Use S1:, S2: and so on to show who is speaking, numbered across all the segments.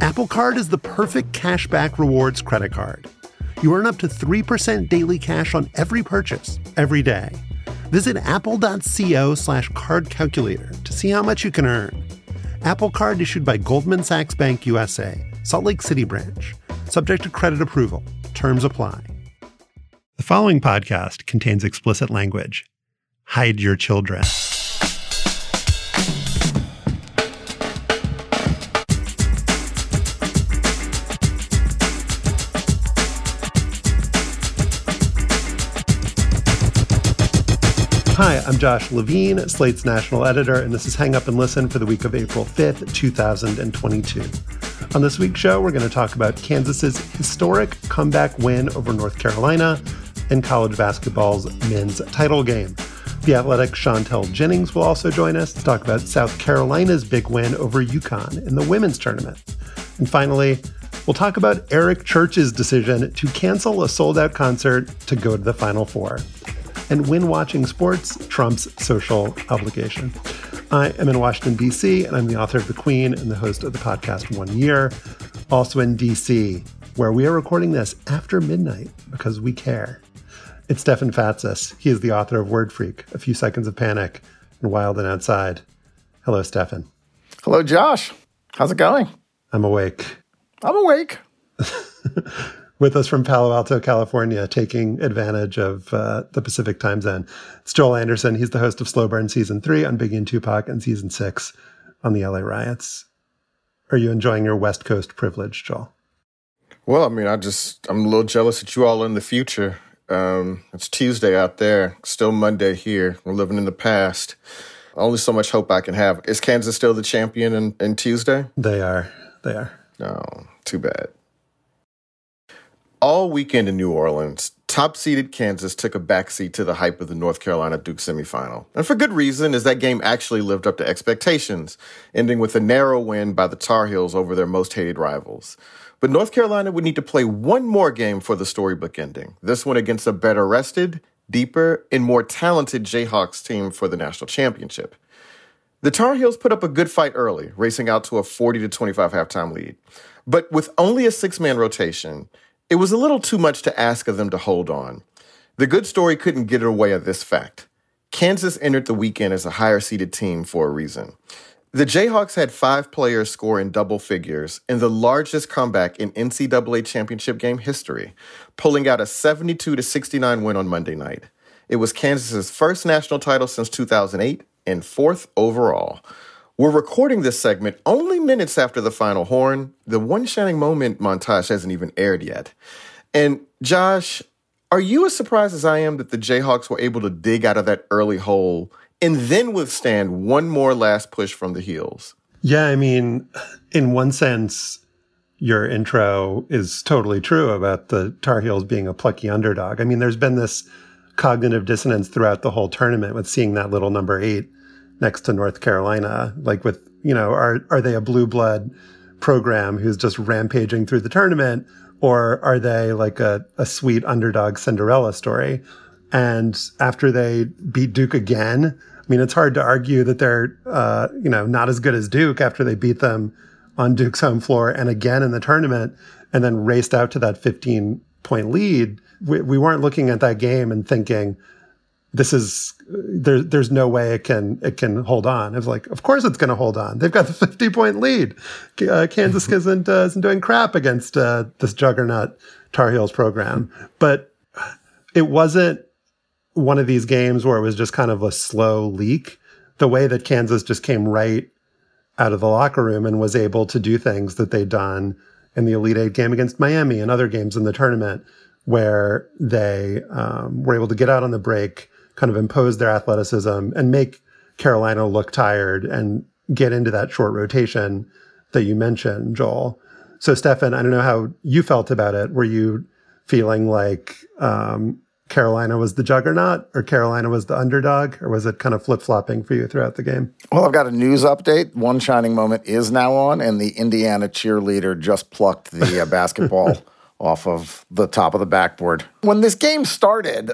S1: Apple Card is the perfect cashback rewards credit card. You earn up to 3% daily cash on every purchase, every day. Visit apple.co slash card calculator to see how much you can earn. Apple Card issued by Goldman Sachs Bank USA, Salt Lake City branch. Subject to credit approval. Terms apply. The following podcast contains explicit language. Hide your children. I'm Josh Levin, Slate's national editor, and this is Hang Up and Listen for the week of April 5th, 2022. On this week's show, we're going to talk about Kansas's historic comeback win over North Carolina and college basketball's men's title game. The athletic Chantel Jennings will also join us to talk about South Carolina's big win over UConn in the women's tournament. And finally, we'll talk about Eric Church's decision to cancel a sold out concert to go to the Final Four and when watching sports trumps social obligation. I am in Washington, D.C., and I'm the author of The Queen and the host of the podcast One Year, also in D.C., where we are recording this after midnight because we care. It's Stefan Fatsis. He is the author of Word Freak, A Few Seconds of Panic, and Wild and Outside. Hello, Stefan.
S2: Hello, Josh. How's it going?
S1: I'm awake.
S2: I'm awake.
S1: with us from Palo Alto, California, taking advantage of uh, the Pacific time zone. It's Joel Anderson. He's the host of Slow Burn Season 3 on Biggie and Tupac and Season 6 on the LA riots. Are you enjoying your West Coast privilege, Joel?
S2: Well, I mean, I just, I'm a little jealous that you all are in the future. Um, it's Tuesday out there, still Monday here. We're living in the past. Only so much hope I can have. Is Kansas still the champion in, in Tuesday?
S1: They are. They are.
S2: No, too bad. All weekend in New Orleans, top seeded Kansas took a backseat to the hype of the North Carolina Duke semifinal. And for good reason, as that game actually lived up to expectations, ending with a narrow win by the Tar Heels over their most hated rivals. But North Carolina would need to play one more game for the storybook ending, this one against a better rested, deeper, and more talented Jayhawks team for the national championship. The Tar Heels put up a good fight early, racing out to a 40 to 25 halftime lead. But with only a six man rotation, it was a little too much to ask of them to hold on. The good story couldn't get away of this fact. Kansas entered the weekend as a higher seeded team for a reason. The Jayhawks had five players score in double figures in the largest comeback in NCAA championship game history, pulling out a 72 to 69 win on Monday night. It was Kansas's first national title since 2008 and fourth overall. We're recording this segment only minutes after the final horn. The one shining moment montage hasn't even aired yet. And Josh, are you as surprised as I am that the Jayhawks were able to dig out of that early hole and then withstand one more last push from the heels?
S1: Yeah, I mean, in one sense, your intro is totally true about the Tar Heels being a plucky underdog. I mean, there's been this cognitive dissonance throughout the whole tournament with seeing that little number eight next to North Carolina? Like with, you know, are are they a blue blood program who's just rampaging through the tournament? Or are they like a, a sweet underdog Cinderella story? And after they beat Duke again, I mean, it's hard to argue that they're, uh, you know, not as good as Duke after they beat them on Duke's home floor and again in the tournament and then raced out to that 15 point lead. We, we weren't looking at that game and thinking, this is there, there's no way it can it can hold on. It's like, of course it's going to hold on. They've got the 50 point lead. Uh, Kansas isn't uh, isn't doing crap against uh, this juggernaut Tar Heels program, but it wasn't one of these games where it was just kind of a slow leak. The way that Kansas just came right out of the locker room and was able to do things that they'd done in the Elite Eight game against Miami and other games in the tournament, where they um, were able to get out on the break kind of impose their athleticism and make Carolina look tired and get into that short rotation that you mentioned, Joel. So, Stefan, I don't know how you felt about it. Were you feeling like um, Carolina was the juggernaut or Carolina was the underdog, or was it kind of flip flopping for you throughout the game?
S3: Well, I've got a news update. One shining moment is now on, and the Indiana cheerleader just plucked the uh, basketball off of the top of the backboard. When this game started,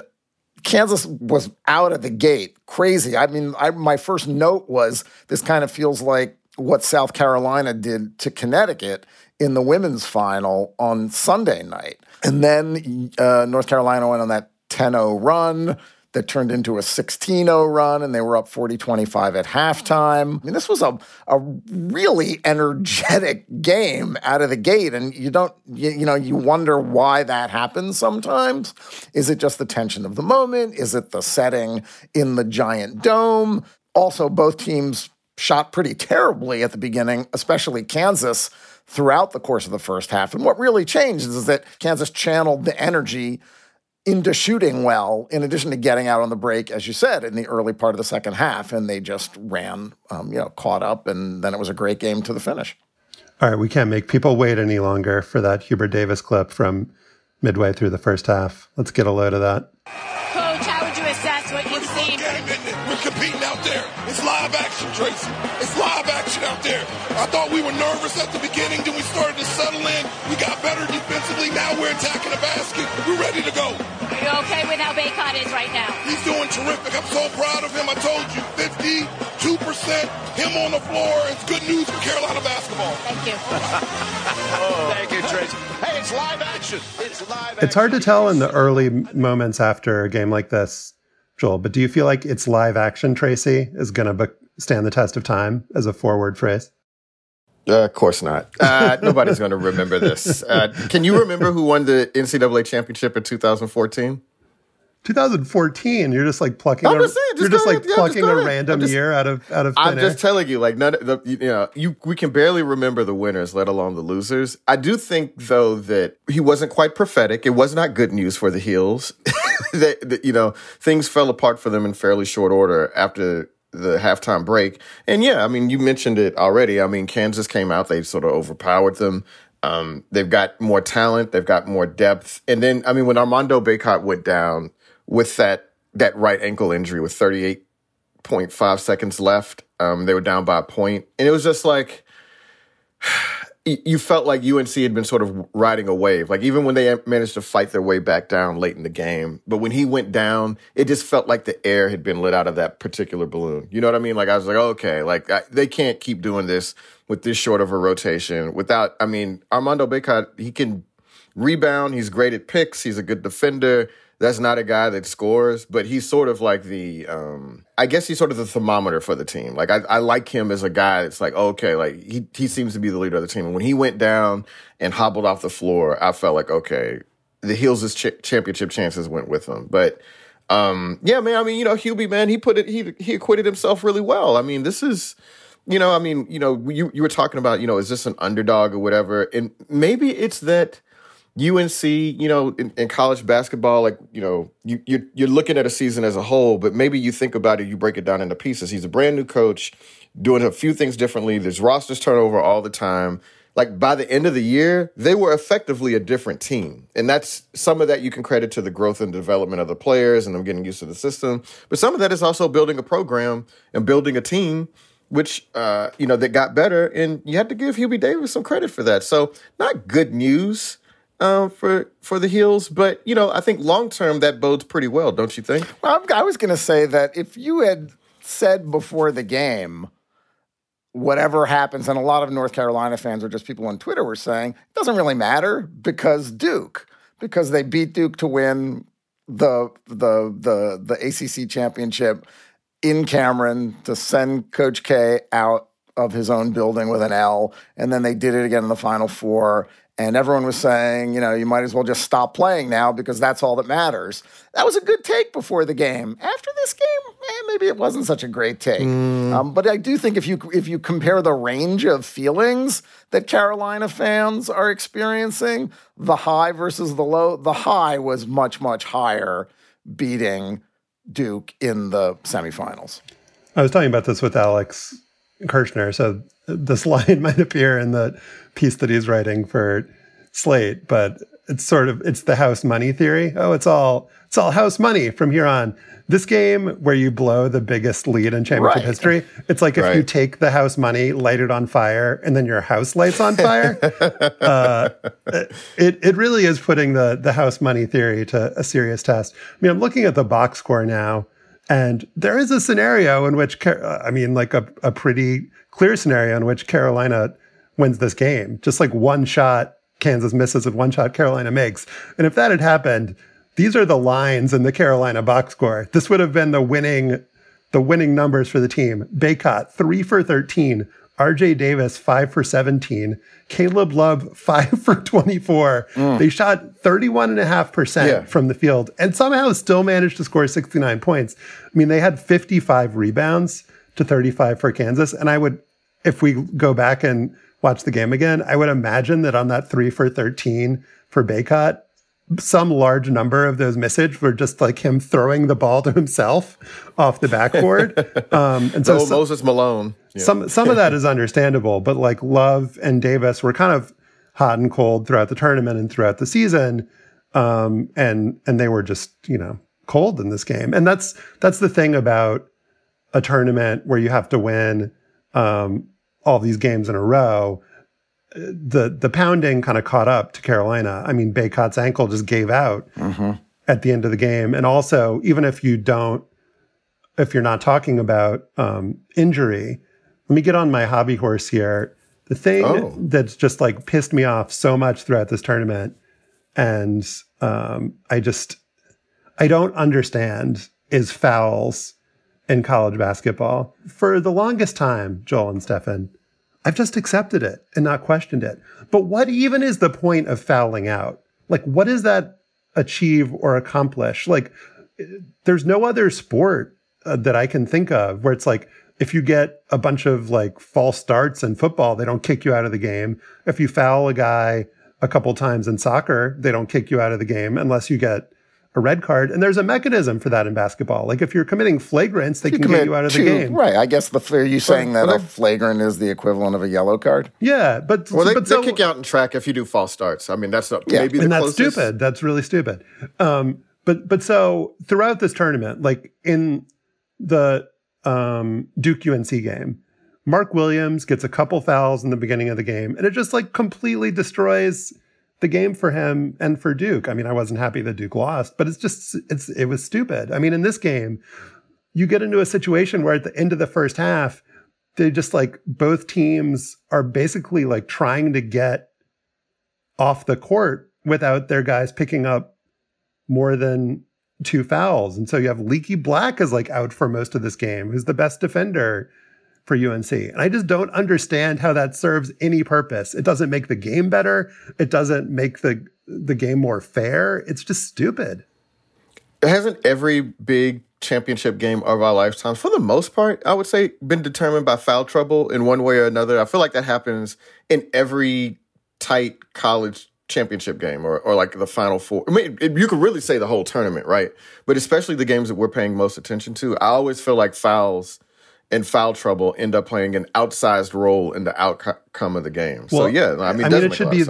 S3: Kansas was out at the gate, crazy. I mean, I, my first note was this kind of feels like what South Carolina did to Connecticut in the women's final on Sunday night. And then uh, North Carolina went on that 10 0 run that turned into a 16 0 run, and they were up 40 25 at halftime. I mean, this was a, a really energetic game out of the gate. And you don't, you, you know, you wonder why that happens sometimes. Is it just the tension of the moment? Is it the setting in the giant dome? Also, both teams shot pretty terribly at the beginning, especially Kansas throughout the course of the first half. And what really changed is that Kansas channeled the energy into shooting well, in addition to getting out on the break, as you said, in the early part of the second half. And they just ran, um, you know, caught up. And then it was a great game to the finish.
S1: All right. We can't make people wait any longer for that Hubert Davis clip from midway through the first half. Let's get a load of that.
S4: There. I thought we were nervous at the beginning, then we started to settle in. We got better defensively. Now we're attacking the basket. We're ready to go.
S5: Are you okay with how Bacot is right now?
S4: He's doing terrific. I'm so proud of him. I told you, 52%, him on the floor. It's good news for Carolina basketball.
S5: Thank you.
S6: oh, thank you, Tracy. Hey, it's live action. It's live action.
S1: It's hard to tell in the early moments after a game like this, Joel, but do you feel like it's live action, Tracy, is going to stand the test of time as a forward phrase?
S2: Uh, of course not. Uh, nobody's going to remember this. Uh, can you remember who won the NCAA championship in 2014?
S1: 2014. You're just like plucking. I'm a, just saying, just you're just like yeah, plucking just a random just, year out of out of.
S2: I'm just telling you, like none. The, you know, you we can barely remember the winners, let alone the losers. I do think though that he wasn't quite prophetic. It was not good news for the Heels. that, that you know things fell apart for them in fairly short order after the halftime break. And yeah, I mean, you mentioned it already. I mean, Kansas came out, they sort of overpowered them. Um, they've got more talent, they've got more depth. And then, I mean, when Armando Bacot went down with that, that right ankle injury with 38.5 seconds left, um, they were down by a point. And it was just like, you felt like UNC had been sort of riding a wave. Like even when they managed to fight their way back down late in the game, but when he went down, it just felt like the air had been lit out of that particular balloon. You know what I mean? Like I was like, okay, like I, they can't keep doing this with this short of a rotation without. I mean, Armando Bacot, he can rebound. He's great at picks. He's a good defender that's not a guy that scores, but he's sort of like the, um, I guess he's sort of the thermometer for the team. Like I, I like him as a guy that's like, okay, like he, he seems to be the leader of the team. And when he went down and hobbled off the floor, I felt like, okay, the Heels' ch- championship chances went with him. But, um, yeah, man, I mean, you know, Hubie, man, he put it, he, he acquitted himself really well. I mean, this is, you know, I mean, you know, you, you were talking about, you know, is this an underdog or whatever? And maybe it's that, UNC, you know, in, in, college basketball, like you know, you you're, you're looking at a season as a whole, but maybe you think about it, you break it down into pieces. He's a brand new coach, doing a few things differently. There's rosters turnover all the time. Like by the end of the year, they were effectively a different team, and that's some of that you can credit to the growth and development of the players and them getting used to the system. But some of that is also building a program and building a team which uh, you know that got better, and you had to give Hubie Davis some credit for that. So, not good news um, for for the Heels, but you know, I think long term that bodes pretty well, don't you think?
S3: Well, I was going to say that if you had said before the game, whatever happens, and a lot of North Carolina fans or just people on Twitter were saying it doesn't really matter because Duke, because they beat Duke to win the the the the ACC championship in Cameron to send Coach K out of his own building with an L, and then they did it again in the Final Four and everyone was saying, you know, you might as well just stop playing now because that's all that matters. That was a good take before the game. After this game, eh, maybe it wasn't such a great take. Mm. Um, but I do think if you if you compare the range of feelings that Carolina fans are experiencing, the high versus the low, the high was much much higher, beating Duke in the semifinals.
S1: I was talking about this with Alex Kirshner. So this line might appear in the piece that he's writing for Slate, but it's sort of it's the house money theory. Oh, it's all it's all house money from here on. This game where you blow the biggest lead in championship right. history, it's like if right. you take the house money, light it on fire, and then your house lights on fire. uh, it it really is putting the the house money theory to a serious test. I mean, I'm looking at the box score now. And there is a scenario in which, I mean, like a, a pretty clear scenario in which Carolina wins this game. Just like one shot, Kansas misses, and one shot, Carolina makes. And if that had happened, these are the lines in the Carolina box score. This would have been the winning, the winning numbers for the team. Bacot three for thirteen, RJ Davis, five for 17. Caleb Love, five for 24. Mm. They shot 31.5% yeah. from the field and somehow still managed to score 69 points. I mean, they had 55 rebounds to 35 for Kansas. And I would, if we go back and watch the game again, I would imagine that on that three for 13 for Bacot, some large number of those messages were just like him throwing the ball to himself off the backboard.
S2: Um, and so, some, Moses Malone.
S1: Yeah. Some some of that is understandable, but like Love and Davis were kind of hot and cold throughout the tournament and throughout the season, um, and and they were just you know cold in this game. And that's that's the thing about a tournament where you have to win um, all these games in a row the the pounding kind of caught up to Carolina. I mean, Bacot's ankle just gave out mm-hmm. at the end of the game, and also even if you don't, if you're not talking about um, injury, let me get on my hobby horse here. The thing oh. that's just like pissed me off so much throughout this tournament, and um, I just I don't understand is fouls in college basketball. For the longest time, Joel and Stefan, I've just accepted it and not questioned it. But what even is the point of fouling out? Like, what does that achieve or accomplish? Like, there's no other sport uh, that I can think of where it's like, if you get a bunch of like false starts in football, they don't kick you out of the game. If you foul a guy a couple times in soccer, they don't kick you out of the game unless you get a red card. And there's a mechanism for that in basketball. Like if you're committing flagrants, they you can get you out of
S3: two,
S1: the game.
S3: Right. I guess the are you saying that a flagrant is the equivalent of a yellow card?
S1: Yeah, but
S2: well, they,
S1: but
S2: so, kick you out in track if you do false starts. I mean, that's not yeah. maybe
S1: and that's
S2: closest.
S1: stupid. That's really stupid. Um, but but so throughout this tournament, like in the um, Duke UNC game, Mark Williams gets a couple fouls in the beginning of the game, and it just like completely destroys the game for him and for Duke. I mean, I wasn't happy that Duke lost, but it's just it's it was stupid. I mean, in this game, you get into a situation where at the end of the first half, they just like both teams are basically like trying to get off the court without their guys picking up more than two fouls. And so you have Leaky Black is like out for most of this game, who's the best defender for UNC. And I just don't understand how that serves any purpose. It doesn't make the game better. It doesn't make the the game more fair. It's just stupid.
S2: It hasn't every big championship game of our lifetimes, for the most part, I would say, been determined by foul trouble in one way or another? I feel like that happens in every tight college championship game or, or like the final four. I mean, it, you could really say the whole tournament, right? But especially the games that we're paying most attention to, I always feel like fouls – and foul trouble end up playing an outsized role in the outcome of the game. Well, so yeah, I mean, I mean it should be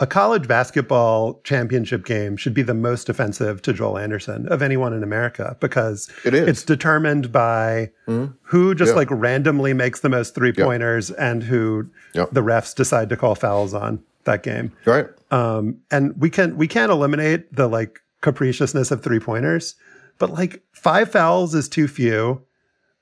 S1: a college basketball championship game should be the most offensive to Joel Anderson of anyone in America because
S2: it is.
S1: it's determined by mm-hmm. who just yeah. like randomly makes the most three pointers yep. and who yep. the refs decide to call fouls on that game.
S2: Right.
S1: Um, and we can we can't eliminate the like capriciousness of three pointers, but like five fouls is too few.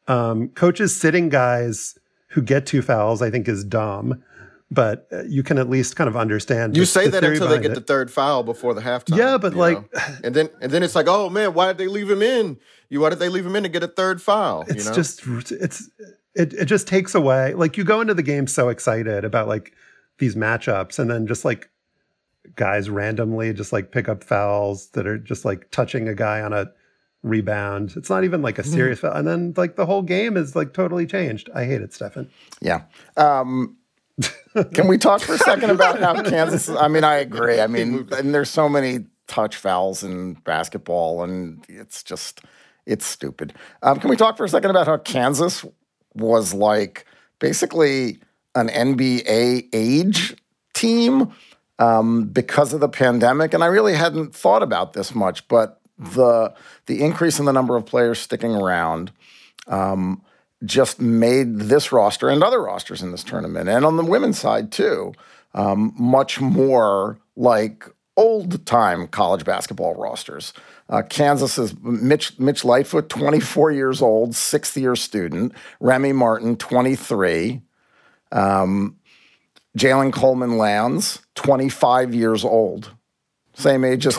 S1: Um, coaches sitting guys who get two fouls, I think, is dumb. But uh, you can at least kind of understand.
S2: You the, say the that until they get it. the third foul before the halftime.
S1: Yeah, but like,
S2: know? and then and then it's like, oh man, why did they leave him in? You why did they leave him in to get a third foul?
S1: It's
S2: you know?
S1: just it's it it just takes away. Like you go into the game so excited about like these matchups, and then just like guys randomly just like pick up fouls that are just like touching a guy on a rebound. It's not even like a hmm. serious foul. And then like the whole game is like totally changed. I hate it, Stefan.
S3: Yeah. Um, can we talk for a second about how Kansas? I mean, I agree. I mean, and there's so many touch fouls in basketball, and it's just it's stupid. Um, can we talk for a second about how Kansas was like basically an NBA age team um, because of the pandemic? And I really hadn't thought about this much, but the the increase in the number of players sticking around um, just made this roster and other rosters in this tournament, and on the women's side too, um, much more like old time college basketball rosters. Uh, Kansas is Mitch, Mitch Lightfoot, 24 years old, sixth year student. Remy Martin, 23. Um, Jalen Coleman Lands, 25 years old. Same age as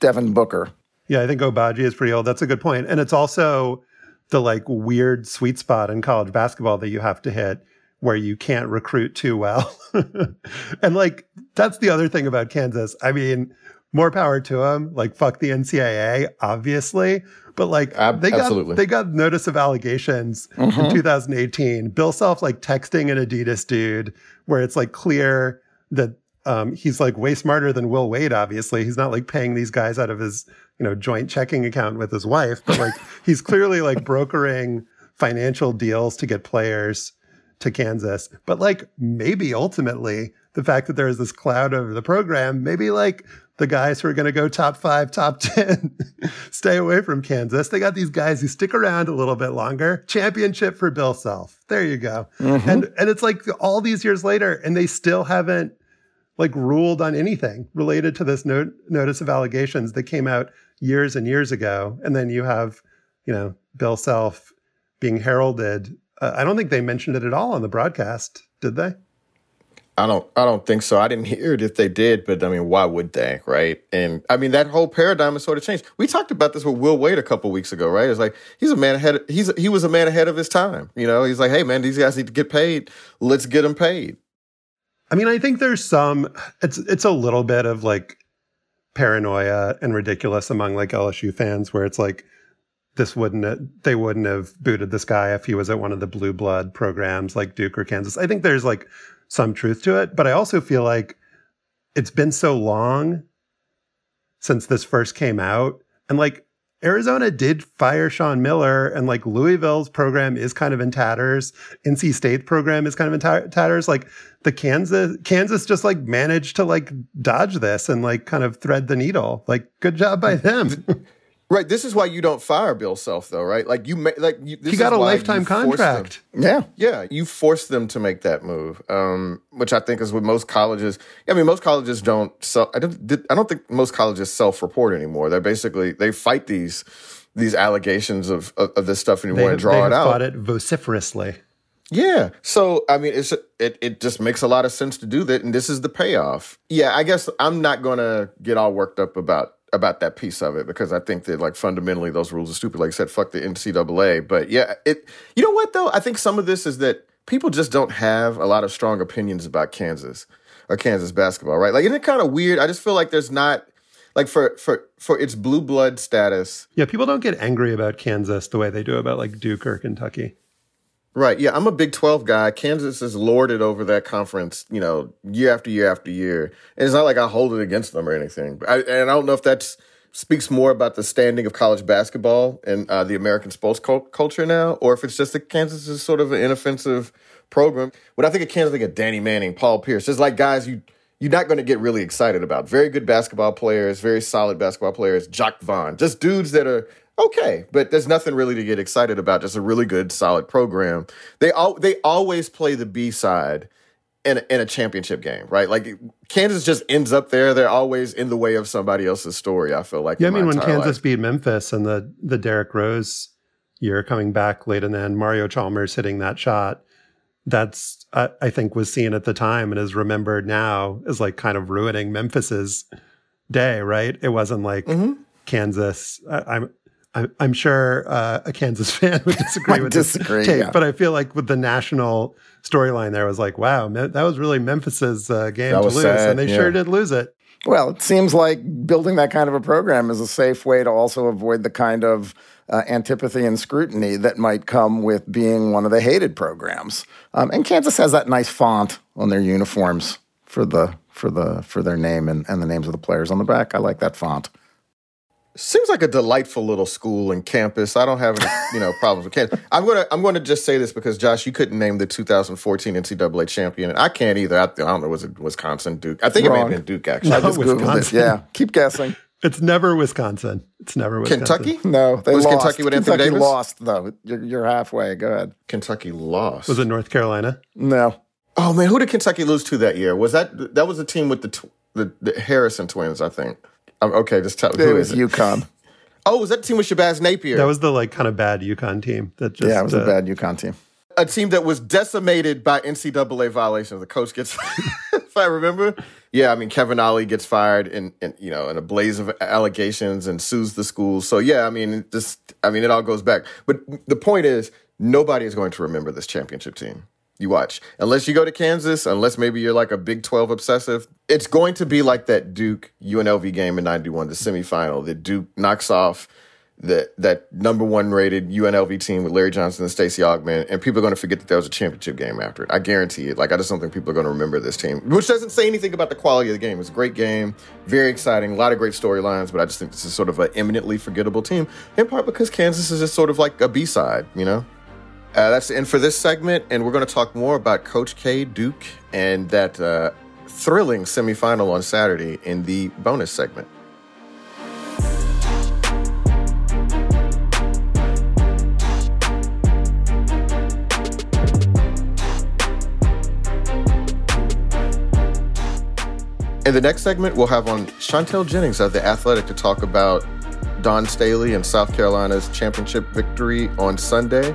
S3: Devin Booker.
S1: Yeah, I think Agbaji is pretty old. That's a good point. And it's also the like weird sweet spot in college basketball that you have to hit where you can't recruit too well. and like that's the other thing about Kansas. I mean, more power to them. Like fuck the NCAA, obviously, but like
S2: Ab-
S1: they got
S2: absolutely.
S1: they got notice of allegations in 2018. Bill Self like texting an Adidas dude where it's like clear that um, he's like way smarter than Will Wade. Obviously, he's not like paying these guys out of his you know joint checking account with his wife, but like he's clearly like brokering financial deals to get players to Kansas. But like maybe ultimately the fact that there is this cloud over the program, maybe like the guys who are going to go top five, top 10, stay away from Kansas. They got these guys who stick around a little bit longer. Championship for Bill Self. There you go. Mm-hmm. And and it's like all these years later, and they still haven't like ruled on anything related to this no- notice of allegations that came out years and years ago. And then you have, you know, Bill Self being heralded. Uh, I don't think they mentioned it at all on the broadcast, did they?
S2: I don't I don't think so. I didn't hear it if they did, but I mean, why would they, right? And I mean that whole paradigm has sort of changed. We talked about this with Will Wade a couple weeks ago, right? It's like he's a man ahead of, he's he was a man ahead of his time. You know, he's like, "Hey man, these guys need to get paid. Let's get them paid."
S1: I mean, I think there's some. It's it's a little bit of like paranoia and ridiculous among like LSU fans, where it's like this wouldn't they wouldn't have booted this guy if he was at one of the blue blood programs like Duke or Kansas. I think there's like some truth to it, but I also feel like it's been so long since this first came out, and like Arizona did fire Sean Miller, and like Louisville's program is kind of in tatters. NC State program is kind of in ta- tatters. Like the Kansas, Kansas just like managed to like dodge this and like kind of thread the needle. Like good job by them.
S2: Right. This is why you don't fire Bill Self, though, right? Like you, ma- like you, this
S1: he got a lifetime contract.
S3: Yeah.
S2: Yeah, you force them to make that move, um, which I think is what most colleges. I mean, most colleges don't. Self, I don't. I don't think most colleges self-report anymore. They're basically they fight these these allegations of of, of this stuff and you want to draw
S1: they
S2: it out.
S1: fought it vociferously.
S2: Yeah. So I mean, it's it it just makes a lot of sense to do that, and this is the payoff. Yeah, I guess I'm not gonna get all worked up about about that piece of it because I think that like fundamentally those rules are stupid. Like I said, fuck the NCAA. But yeah, it. You know what though? I think some of this is that people just don't have a lot of strong opinions about Kansas or Kansas basketball, right? Like, isn't it kind of weird? I just feel like there's not like for for for its blue blood status.
S1: Yeah, people don't get angry about Kansas the way they do about like Duke or Kentucky.
S2: Right. Yeah, I'm a Big 12 guy. Kansas has lorded over that conference, you know, year after year after year. And it's not like I hold it against them or anything. I, and I don't know if that speaks more about the standing of college basketball and uh, the American sports culture now, or if it's just that Kansas is sort of an inoffensive program. When I think of Kansas, I think of Danny Manning, Paul Pierce, just like guys you you're not going to get really excited about. Very good basketball players, very solid basketball players. Jacque Vaughn, just dudes that are okay, but there's nothing really to get excited about. Just a really good, solid program. They all they always play the B side in a, in a championship game, right? Like Kansas just ends up there. They're always in the way of somebody else's story. I feel like.
S1: Yeah, I mean when Kansas
S2: life.
S1: beat Memphis and the the Derrick Rose year coming back late and then Mario Chalmers hitting that shot, that's I, I think was seen at the time and is remembered now as like kind of ruining Memphis's day, right? It wasn't like
S2: Mm-hmm.
S1: Kansas. I, I'm I'm I'm sure uh, a Kansas fan would disagree with
S3: disagree,
S1: this take,
S3: yeah.
S1: but I feel like with the national storyline there was like, wow, that was really Memphis's uh, game
S2: That
S1: to lose,
S2: sad,
S1: and they
S2: yeah.
S1: sure did lose it.
S3: Well, it seems like building that kind of a program is a safe way to also avoid the kind of uh, antipathy and scrutiny that might come with being one of the hated programs. Um, and Kansas has that nice font on their uniforms for the for the for their name and, and the names of the players on the back. I like that font.
S2: Seems like a delightful little school and campus. I don't have any, you know, problems with Kansas. I'm gonna, I'm gonna just say this because Josh, you couldn't name the 2014 NCAA champion, and I can't either. I, I don't know, was it Wisconsin, Duke? I think it may have been Duke actually.
S3: I just googled it.
S1: Wisconsin.
S3: Yeah, keep guessing.
S1: It's never Wisconsin. It's never Wisconsin.
S2: Kentucky?
S3: No, they
S2: Was
S3: lost.
S2: Kentucky with Anthony Davis?
S3: lost though. You're, you're halfway. Go ahead.
S2: Kentucky lost.
S1: Was it North Carolina?
S3: No,
S2: Oh man, who did Kentucky lose to that year? Was that that was the team with the tw- The, the Harrison twins, I think. Um, okay, just tell
S3: It
S2: who
S3: was
S2: it?
S3: UConn.
S2: Oh, was that the team with Shabazz Napier?
S1: That was the like kind of bad UConn team that just
S3: yeah, it was
S1: uh,
S3: a bad UConn team.
S2: a team that was decimated by NCAA violations. The coach gets, if I remember, yeah, I mean Kevin Ollie gets fired in, in you know in a blaze of allegations and sues the school. So yeah, I mean it just I mean it all goes back. But the point is, nobody is going to remember this championship team. You watch, unless you go to Kansas, unless maybe you're like a Big Twelve obsessive. It's going to be like that Duke UNLV game in '91, the semifinal that Duke knocks off that that number one rated UNLV team with Larry Johnson and Stacey Augmon, and people are going to forget that there was a championship game after it. I guarantee it. Like I just don't think people are going to remember this team, which doesn't say anything about the quality of the game. It's a great game, very exciting, a lot of great storylines, but I just think this is sort of an eminently forgettable team, in part because Kansas is just sort of like a B side, you know. Uh, that's the end for this segment, and we're going to talk more about Coach K, Duke, and that uh, thrilling semifinal on Saturday in the bonus segment. In the next segment, we'll have on Chantel Jennings of The Athletic to talk about Dawn Staley and South Carolina's championship victory on Sunday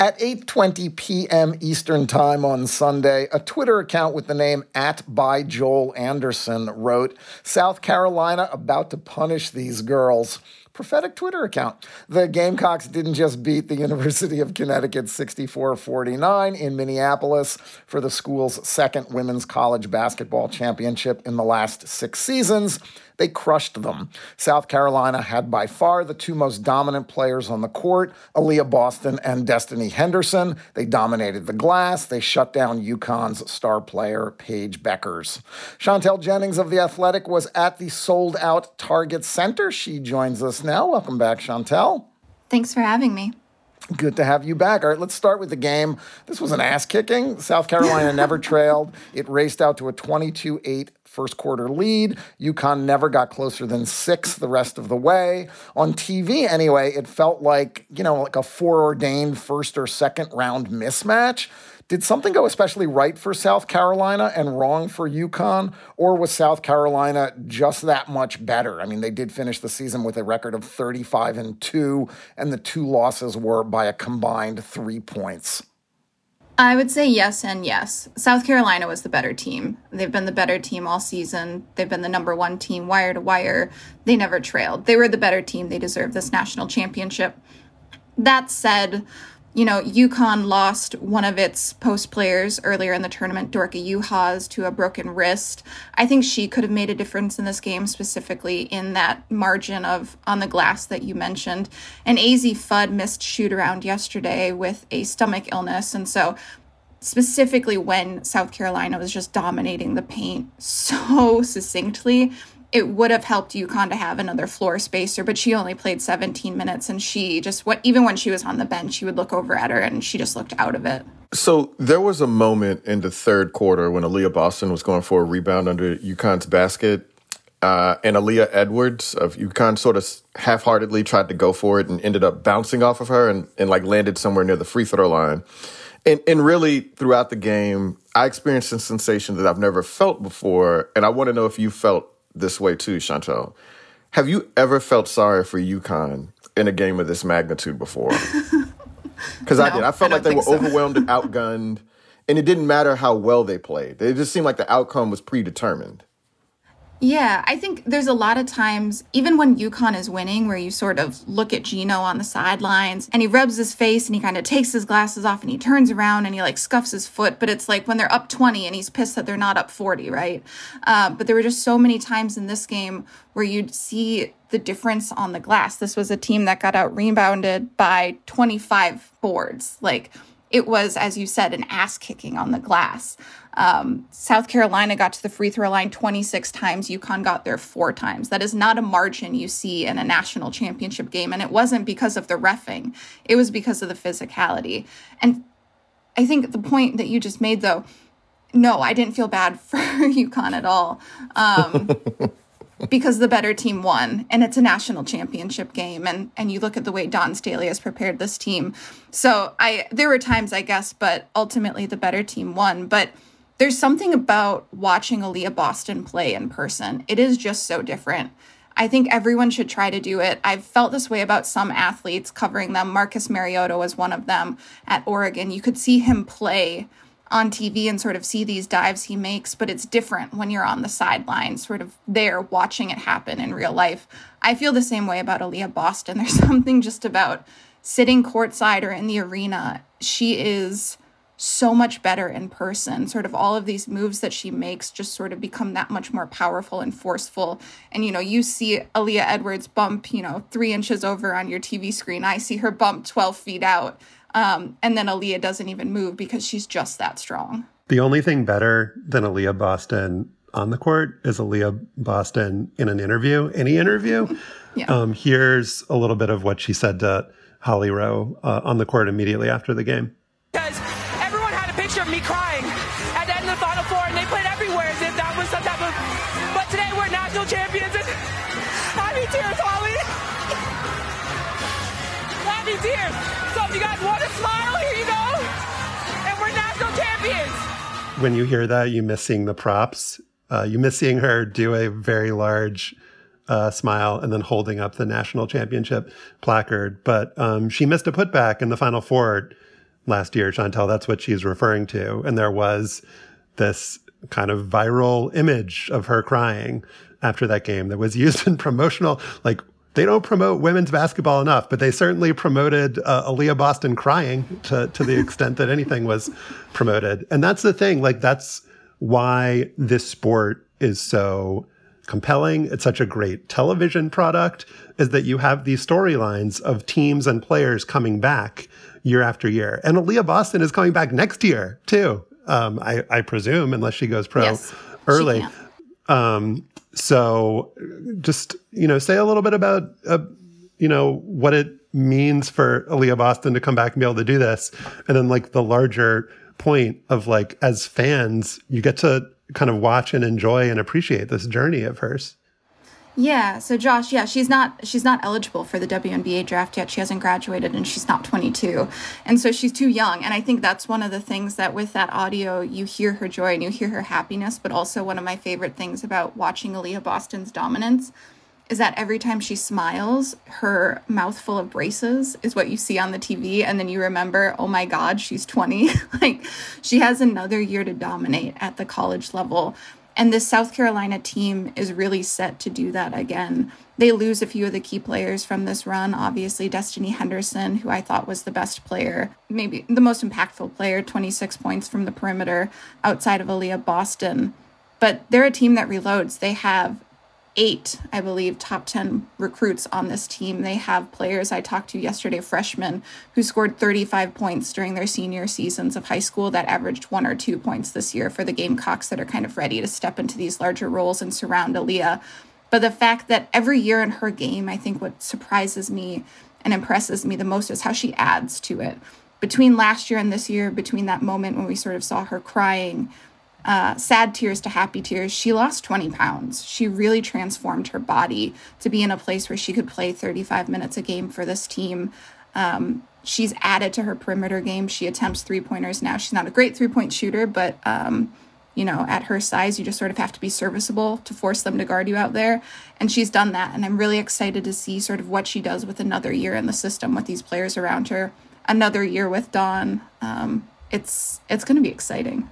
S3: At 8:20 p.m. Eastern Time on Sunday, a Twitter account with the name at by Joel Anderson wrote, "South Carolina about to punish these girls." Prophetic Twitter account. The Gamecocks didn't just beat the University of Connecticut 64 49 in Minneapolis for the school's second women's college basketball championship in the last six seasons. They crushed them. South Carolina had by far the two most dominant players on the court, Aliyah Boston and Destiny Henderson. They dominated the glass. They shut down UConn's star player, Paige Bueckers. Chantel Jennings of The Athletic was at the sold out Target Center. She joins us now. Welcome back, Chantel.
S7: Thanks for having me.
S3: Good to have you back. All right, let's start with the game. This was an ass kicking. South Carolina never trailed. It raced out to a 22 8 first quarter lead. UConn never got closer than six the rest of the way. On TV, anyway, it felt like, you know, like a foreordained first or second round mismatch. Did something go especially right for South Carolina and wrong for UConn? Or was South Carolina just that much better? I mean, they did finish the season with a record of 35 and 2, and the two losses were by a combined three points.
S7: I would say yes and yes. South Carolina was the better team. They've been the better team all season. They've been the number one team wire to wire. They never trailed. They were the better team. They deserve this national championship. That said, you know, UConn lost one of its post players earlier in the tournament, Dorka Juhász, to a broken wrist. I think she could have made a difference in this game, specifically in that margin of on the glass that you mentioned. And Azzi Fudd missed shoot around yesterday with a stomach illness. And so, specifically when South Carolina was just dominating the paint so succinctly, it would have helped UConn to have another floor spacer, but she only played 17 minutes and she just what even when she was on the bench, she would look over at her and she just looked out of it.
S2: So there was a moment in the third quarter when Aliyah Boston was going for a rebound under UConn's basket. Uh, and Aaliyah Edwards of UConn sort of half-heartedly tried to go for it and ended up bouncing off of her and, and like landed somewhere near the free throw line. And, and really throughout the game, I experienced a sensation that I've never felt before. And I want to know if you felt this way too, Chantel. Have you ever felt sorry for UConn in a game of this magnitude before? Because
S7: No,
S2: I did. I felt
S7: I
S2: like they were
S7: so.
S2: overwhelmed and outgunned, and it didn't matter how well they played. It just seemed like the outcome was predetermined.
S7: Yeah, I think there's a lot of times, even when UConn is winning, where you sort of look at Gino on the sidelines and he rubs his face and he kind of takes his glasses off and he turns around and he like scuffs his foot. But it's like when they're up 20 and he's pissed that they're not up 40, right? Uh, but there were just so many times in this game where you'd see the difference on the glass. This was a team that got out rebounded by 25 boards. Like, it was, as you said, an ass kicking on the glass. Um, South Carolina got to the free throw line 26 times. UConn got there four times. That is not a margin you see in a national championship game. And it wasn't because of the refing, it was because of the physicality. And I think the point that you just made, though, no, I didn't feel bad for UConn at all. Um, because the better team won and it's a national championship game and and you look at the way Dawn Staley has prepared this team. So I there were times I guess but ultimately the better team won, but there's something about watching Aliyah Boston play in person. It is just so different. I think everyone should try to do it. I've felt this way about some athletes covering them. Marcus Mariota was one of them at Oregon. You could see him play on TV and sort of see these dives he makes, but it's different when you're on the sidelines, sort of there watching it happen in real life. I feel the same way about Aliyah Boston. There's something just about sitting courtside or in the arena. She is so much better in person. Sort of all of these moves that she makes just sort of become that much more powerful and forceful. And, you know, you see Aaliyah Edwards bump, you know, three inches over on your TV screen. I see her bump 12 feet out. Um, and then Aliyah doesn't even move because she's just that strong.
S1: The only thing better than Aliyah Boston on the court is Aliyah Boston in an interview, any interview. yeah. um, here's a little bit of what she said to Holly Rowe uh, on the court immediately after the game.
S8: Because
S1: When you hear that, you miss seeing the props. Uh, you miss seeing her do a very large uh, smile and then holding up the national championship placard. But um, she missed a putback in the final four last year, Chantel. That's what she's referring to. And there was this kind of viral image of her crying after that game that was used in promotional, like they don't promote women's basketball enough, but they certainly promoted uh, Aliyah Boston crying to, to the extent that anything was promoted. And that's the thing. Like, that's why this sport is so compelling. It's such a great television product is that you have these storylines of teams and players coming back year after year. And Aliyah Boston is coming back next year too. Um, I, I, presume, unless she goes pro yes, early. Um, so just, you know, say a little bit about, uh, you know, what it means for Aliyah Boston to come back and be able to do this. And then like the larger point of like, as fans, you get to kind of watch and enjoy and appreciate this journey of hers.
S7: Yeah, so Josh, yeah, she's not she's not eligible for the WNBA draft yet. She hasn't graduated and she's not 22. And so she's too young. And I think that's one of the things that with that audio you hear her joy and you hear her happiness, but also one of my favorite things about watching Aliyah Boston's dominance is that every time she smiles, her mouth full of braces is what you see on the TV. And then you remember, oh my God, she's 20. like she has another year to dominate at the college level. And this South Carolina team is really set to do that again. They lose a few of the key players from this run. Obviously, Destiny Henderson, who I thought was the best player, maybe the most impactful player, 26 points from the perimeter outside of Aliyah Boston. But they're a team that reloads. They have eight, I believe, top 10 recruits on this team. They have players I talked to yesterday, freshmen, who scored 35 points during their senior seasons of high school that averaged one or two points this year for the Gamecocks that are kind of ready to step into these larger roles and surround Aliyah. But the fact that every year in her game, I think what surprises me and impresses me the most is how she adds to it. Between last year and this year, between that moment when we sort of saw her crying uh, sad tears to happy tears, she lost 20 pounds. She really transformed her body to be in a place where she could play 35 minutes a game for this team. Um, she's added to her perimeter game. She attempts three pointers now. She's not a great three point shooter, but um, you know, at her size, you just sort of have to be serviceable to force them to guard you out there. And she's done that. And I'm really excited to see sort of what she does with another year in the system with these players around her, another year with Dawn. Um, it's it's going to be exciting.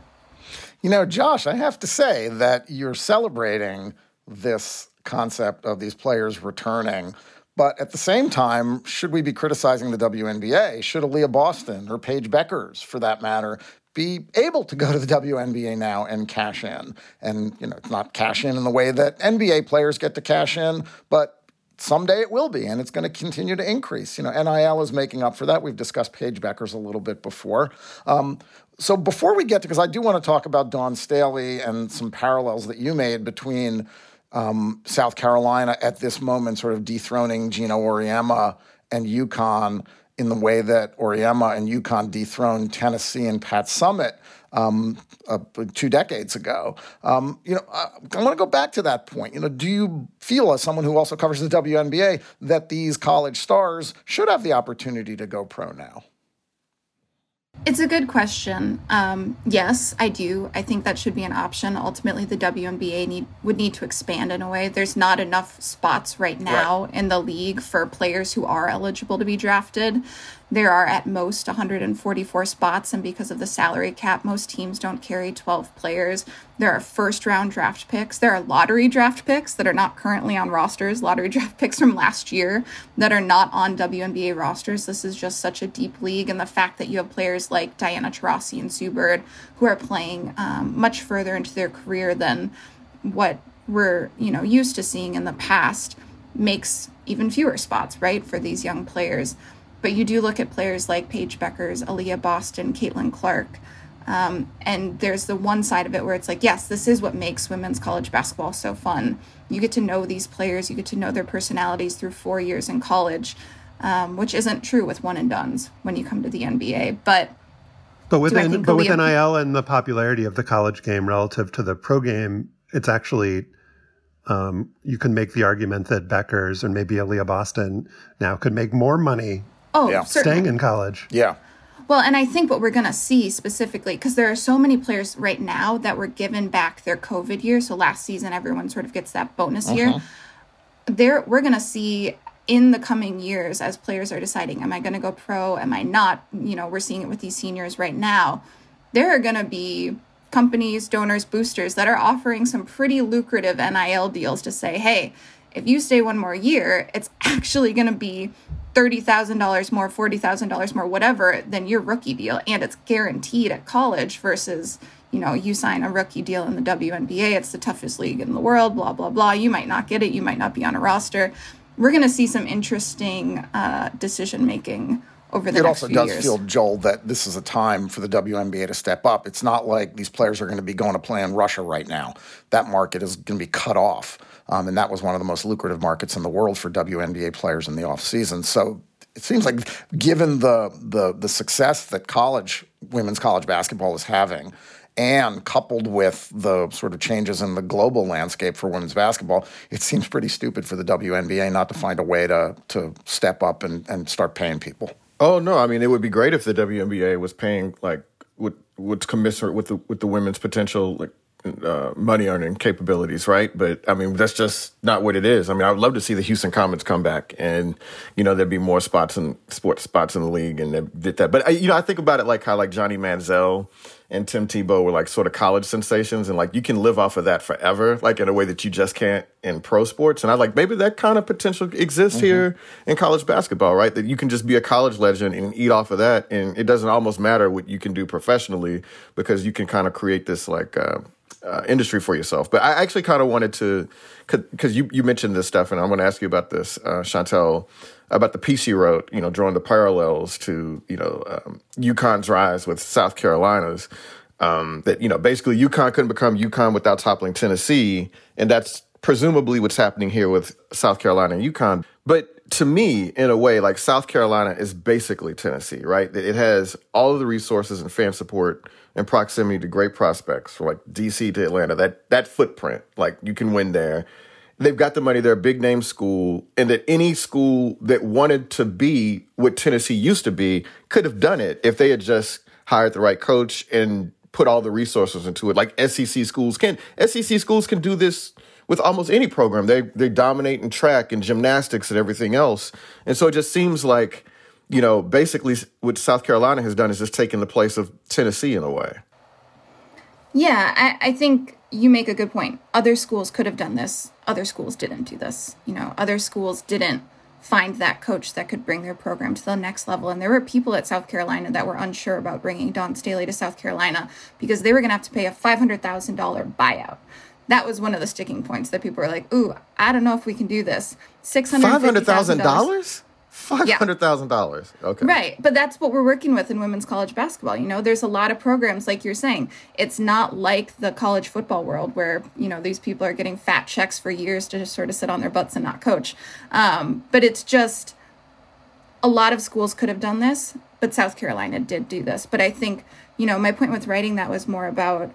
S3: You know, Josh, I have to say that you're celebrating this concept of these players returning. But at the same time, should we be criticizing the WNBA? Should Aliyah Boston or Paige Bueckers, for that matter, be able to go to the WNBA now and cash in? And, you know, not cash in in the way that NBA players get to cash in, but someday it will be, and it's going to continue to increase. You know, NIL is making up for that. We've discussed Paige Bueckers a little bit before. Um, so before we get to, because I do want to talk about Dawn Staley and some parallels that you made between um, South Carolina at this moment, sort of dethroning Geno Auriemma and UConn in the way that Auriemma and UConn dethroned Tennessee and Pat Summitt um, uh, two decades ago. Um, you know, I, I want to go back to that point. You know, do you feel, as someone who also covers the WNBA, that these college stars should have the opportunity to go pro now?
S7: It's a good question. Um, yes, I do. I think that should be an option. Ultimately, the WNBA need would need to expand in a way. There's not enough spots right now right. in the league for players who are eligible to be drafted. There are at most 144 spots, and because of the salary cap, most teams don't carry 12 players. There are first round draft picks. There are lottery draft picks that are not currently on rosters, lottery draft picks from last year that are not on WNBA rosters. This is just such a deep league, and the fact that you have players like Diana Taurasi and Sue Bird who are playing um, much further into their career than what we're you know used to seeing in the past makes even fewer spots right for these young players but you do look at players like Paige Bueckers, Aliyah Boston, Caitlin Clark. Um, and there's the one side of it where it's like, yes, this is what makes women's college basketball so fun. You get to know these players, you get to know their personalities through four years in college, um, which isn't true with one and duns when you come to the NBA. But
S1: but within but with NIL and the popularity of the college game relative to the pro game, it's actually um, you can make the argument that Bueckers and maybe Aliyah Boston now could make more money
S7: Oh, yeah.
S1: staying in college.
S3: Yeah.
S7: Well, and I think what we're going to see specifically, because there are so many players right now that were given back their COVID year. So last season, everyone sort of gets that bonus year. Uh-huh. There, we're going to see in the coming years as players are deciding, am I going to go pro? Am I not? You know, we're seeing it with these seniors right now. There are going to be companies, donors, boosters that are offering some pretty lucrative NIL deals to say, hey, if you stay one more year, it's actually going to be $30,000 more, $40,000 more, whatever, than your rookie deal. And it's guaranteed at college versus, you know, you sign a rookie deal in the WNBA. It's the toughest league in the world, blah, blah, blah. You might not get it. You might not be on a roster. We're going to see some interesting uh, decision making over the
S3: years.
S7: it
S3: also does
S7: years.
S3: feel, Joel, that this is a time for the WNBA to step up. It's not like these players are going to be going to play in Russia right now. That market is going to be cut off. Um, and that was one of the most lucrative markets in the world for WNBA players in the offseason. So it seems like, given the, the, the success that college women's college basketball is having, and coupled with the sort of changes in the global landscape for women's basketball, it seems pretty stupid for the WNBA not to find a way to to step up and, and start paying people.
S2: Oh no, I mean it would be great if the WNBA was paying like would would commensurate with the with the women's potential like uh, money earning capabilities, right? But I mean, that's just not what it is. I mean, I would love to see the Houston Comets come back, and you know, there'd be more spots in sports spots in the league, and they did that. But you know, I think about it like how like Johnny Manziel and Tim Tebow were like sort of college sensations, and like you can live off of that forever, like in a way that you just can't in pro sports. And I like maybe that kind of potential exists mm-hmm. here in college basketball, right? That you can just be a college legend and eat off of that, and it doesn't almost matter what you can do professionally because you can kind of create this like. Uh, uh, industry for yourself. But I actually kind of wanted to, because you, you mentioned this stuff, and I'm going to ask you about this, uh, Chantel, about the piece you wrote, you know, drawing the parallels to, you know, um, UConn's rise with South Carolina's. Um, that, you know, basically UConn couldn't become UConn without toppling Tennessee. And that's presumably what's happening here with South Carolina and UConn. But to me, in a way, like South Carolina is basically Tennessee, right? It has all of the resources and fan support and proximity to great prospects from like DC to Atlanta. That that footprint, like you can win there. They've got the money. They're a big name school, and that any school that wanted to be what Tennessee used to be could have done it if they had just hired the right coach and put all the resources into it. Like SEC schools can. SEC schools can do this with almost any program. They they dominate in track and gymnastics and everything else. And so it just seems like you know, basically what South Carolina has done is just taken the place of Tennessee in a way.
S7: Yeah, I, I think you make a good point. Other schools could have done this. Other schools didn't do this. You know, other schools didn't find that coach that could bring their program to the next level. And there were people at South Carolina that were unsure about bringing Dawn Staley to South Carolina because they were going to have to pay a $500,000 buyout. That was one of the sticking points that people were like, "Ooh, I don't know if we can do this."
S2: Six hundred thousand dollars. Five hundred thousand dollars. Okay.
S7: Right, but that's what we're working with in women's college basketball. You know, there's a lot of programs like you're saying. It's not like the college football world where you know these people are getting fat checks for years to just sort of sit on their butts and not coach. Um, but it's just a lot of schools could have done this, but South Carolina did do this. But I think you know my point with writing that was more about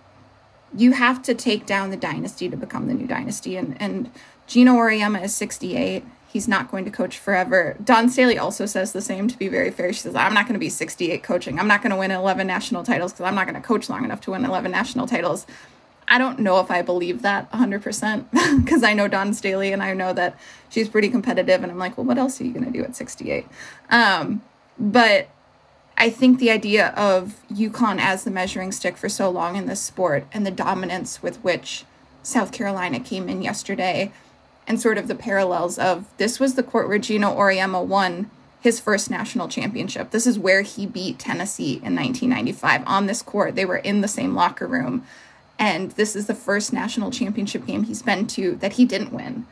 S7: you have to take down the dynasty to become the new dynasty, and and Geno Auriemma is 68 he's not going to coach forever. Dawn Staley also says the same, to be very fair. She says, I'm not going to be 68 coaching. I'm not going to win 11 national titles because I'm not going to coach long enough to win 11 national titles. I don't know if I believe that 100% because I know Dawn Staley and I know that she's pretty competitive. And I'm like, well, what else are you going to do at 68? Um, but I think the idea of UConn as the measuring stick for so long in this sport and the dominance with which South Carolina came in yesterday and sort of the parallels of this was the court where Geno Auriemma won his first national championship. This is where he beat Tennessee in 1995 on this court. They were in the same locker room. And this is the first national championship game he's been to that he didn't win.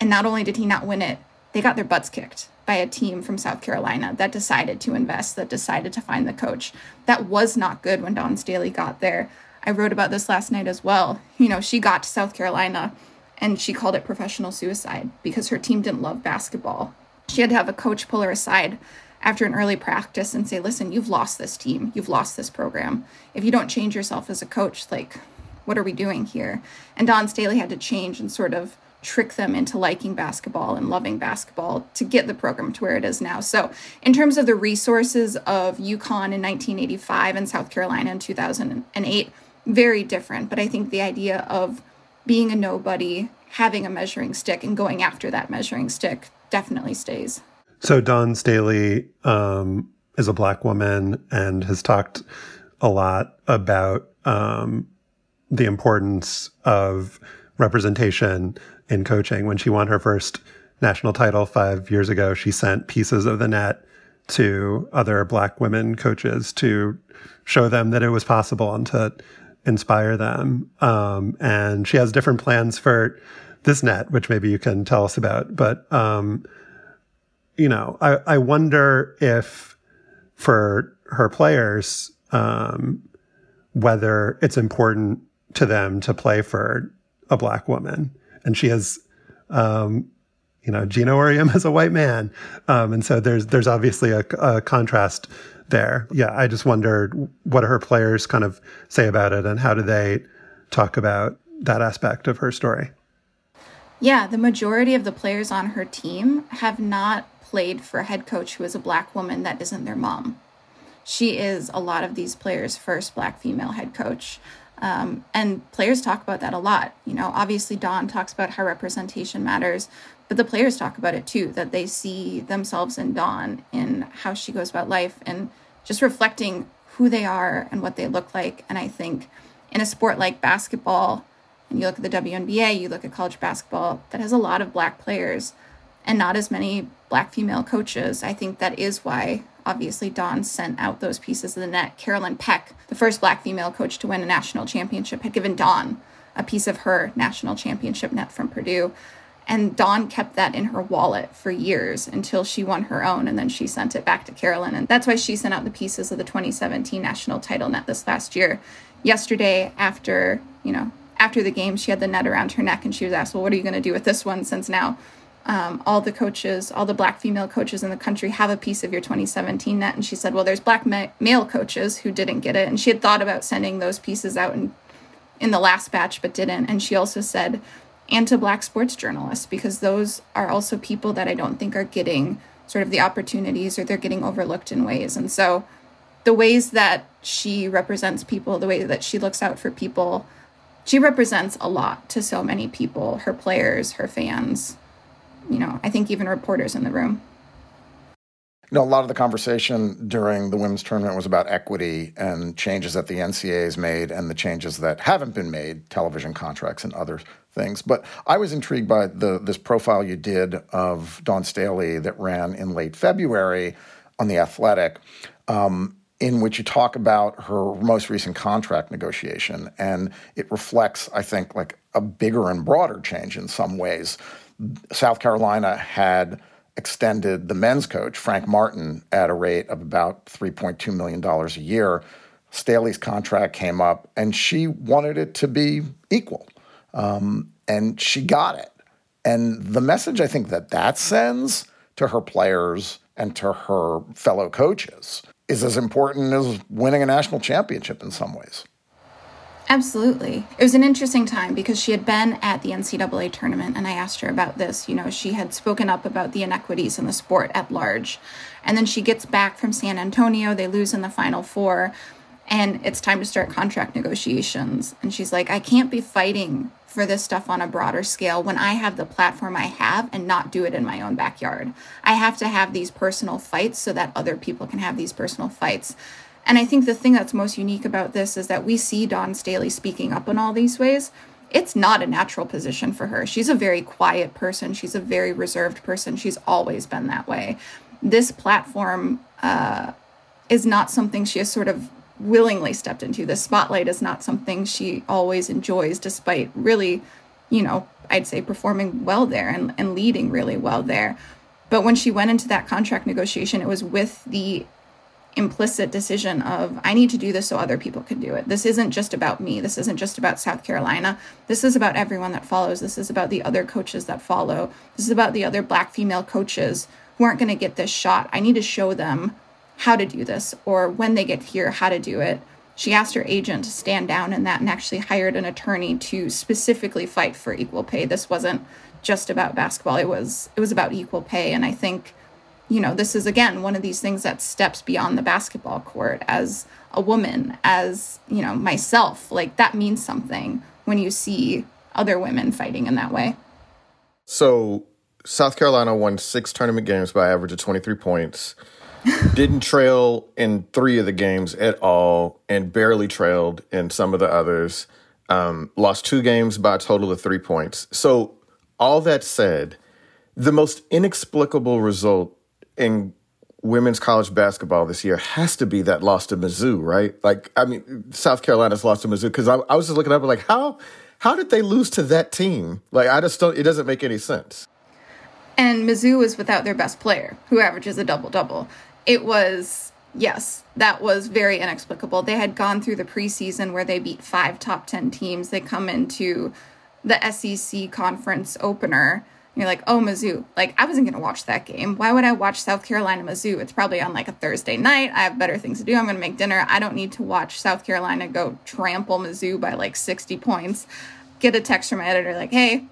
S7: And not only did he not win it, they got their butts kicked by a team from South Carolina that decided to invest, that decided to find the coach. That was not good when Dawn Staley got there. I wrote about this last night as well. You know, she got to South Carolina and she called it professional suicide because her team didn't love basketball. She had to have a coach pull her aside after an early practice and say, "Listen, you've lost this team. You've lost this program. If you don't change yourself as a coach, like what are we doing here?" And Dawn Staley had to change and sort of trick them into liking basketball and loving basketball to get the program to where it is now. So, in terms of the resources of UConn in 1985 and South Carolina in 2008, very different. But I think the idea of being a nobody, having a measuring stick, and going after that measuring stick definitely stays.
S1: So Dawn Staley um, is a black woman and has talked a lot about um, the importance of representation in coaching. When she won her first national title five years ago, she sent pieces of the net to other black women coaches to show them that it was possible and to inspire them. Um, and she has different plans for this net, which maybe you can tell us about. But, um, you know, I, I wonder if for her players, um, whether it's important to them to play for a black woman. And she has, um, you know, Geno Auriemma is a white man. Um, and so there's, there's obviously a, a contrast there. Yeah, I just wondered what her players kind of say about it and how do they talk about that aspect of her story?
S7: Yeah, the majority of the players on her team have not played for a head coach who is a black woman that isn't their mom. She is a lot of these players' first black female head coach. Um, and players talk about that a lot. You know, obviously, Dawn talks about how representation matters, but the players talk about it too that they see themselves in Dawn in how she goes about life and just reflecting who they are and what they look like. And I think in a sport like basketball, and you look at the WNBA, you look at college basketball that has a lot of black players and not as many black female coaches. I think that is why obviously Dawn sent out those pieces of the net. Carolyn Peck, the first black female coach to win a national championship, had given Dawn a piece of her national championship net from Purdue. And Dawn kept that in her wallet for years until she won her own, and then she sent it back to Carolyn. And that's why she sent out the pieces of the 2017 national title net this last year. Yesterday, after, you know, after the game, she had the net around her neck and she was asked, Well, what are you going to do with this one since now um, all the coaches, all the black female coaches in the country have a piece of your 2017 net? And she said, Well, there's black ma- male coaches who didn't get it. And she had thought about sending those pieces out in, in the last batch, but didn't. And she also said, and to black sports journalists because those are also people that I don't think are getting sort of the opportunities or they're getting overlooked in ways. And so the ways that she represents people, the way that she looks out for people, she represents a lot to so many people, her players, her fans, you know, I think even reporters in the room.
S3: Know, a lot of the conversation during the women's tournament was about equity and changes that the NCAA has made and the changes that haven't been made, television contracts and other things. But I was intrigued by the this profile you did of Dawn Staley that ran in late February on the Athletic. Um, in which you talk about her most recent contract negotiation. And it reflects, I think, like a bigger and broader change in some ways. South Carolina had extended the men's coach, Frank Martin, at a rate of about $3.2 million a year. Staley's contract came up and she wanted it to be equal. Um, and she got it. And the message I think that that sends to her players and to her fellow coaches is as important as winning a national championship in some ways.
S7: Absolutely. It was an interesting time because she had been at the NCAA tournament and I asked her about this. You know, she had spoken up about the inequities in the sport at large. And then she gets back from San Antonio. They lose in the Final Four and it's time to start contract negotiations. And she's like, I can't be fighting for this stuff on a broader scale when I have the platform I have and not do it in my own backyard. I have to have these personal fights so that other people can have these personal fights. And I think the thing that's most unique about this is that we see Dawn Staley speaking up in all these ways. It's not a natural position for her. She's a very quiet person. She's a very reserved person. She's always been that way. This platform uh, is not something she has sort of willingly stepped into. The spotlight is not something she always enjoys, despite really, you know, I'd say performing well there and, and leading really well there. But when she went into that contract negotiation, it was with the implicit decision of I need to do this so other people can do it. This isn't just about me. This isn't just about South Carolina. This is about everyone that follows. This is about the other coaches that follow. This is about the other black female coaches who aren't going to get this shot. I need to show them how to do this or when they get here how to do it. She asked her agent to stand down in that and actually hired an attorney to specifically fight for equal pay. This wasn't just about basketball. It was it was about equal pay and I think you know, this is again one of these things that steps beyond the basketball court as a woman, as, you know, myself. Like that means something when you see other women fighting in that way.
S2: So, South Carolina won six tournament games by average of 23 points. Didn't trail in three of the games at all and barely trailed in some of the others. Um, lost two games by a total of three points. So, all that said, the most inexplicable result in women's college basketball this year has to be that loss to Mizzou, right? Like, I mean, South Carolina's lost to Mizzou because I, I was just looking up like how how did they lose to that team? Like, I just don't. It doesn't make any sense.
S7: And Mizzou was without their best player, who averages a double double. It was yes, that was very inexplicable. They had gone through the preseason where they beat five top ten teams. They come into the SEC conference opener you're like, oh, Mizzou. Like, I wasn't going to watch that game. Why would I watch South Carolina Mizzou? It's probably on like a Thursday night. I have better things to do. I'm going to make dinner. I don't need to watch South Carolina go trample Mizzou by like 60 points. Get a text from my editor like, hey,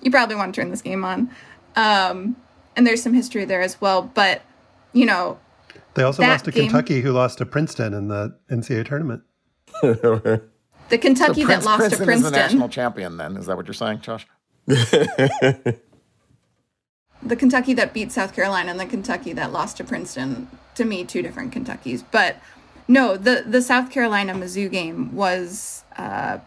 S7: you probably want to turn this game on. Um, and there's some history there as well. But, you know,
S1: they also lost to game, Kentucky, who lost to Princeton in the NCAA tournament.
S7: the Kentucky so Prince, that lost
S3: Princeton
S7: to Princeton.
S3: is the national champion, then. Is that what you're saying, Josh?
S7: the Kentucky that beat South Carolina and the Kentucky that lost to Princeton, to me, two different Kentuckys. But no, the the South Carolina Mizzou game was, uh,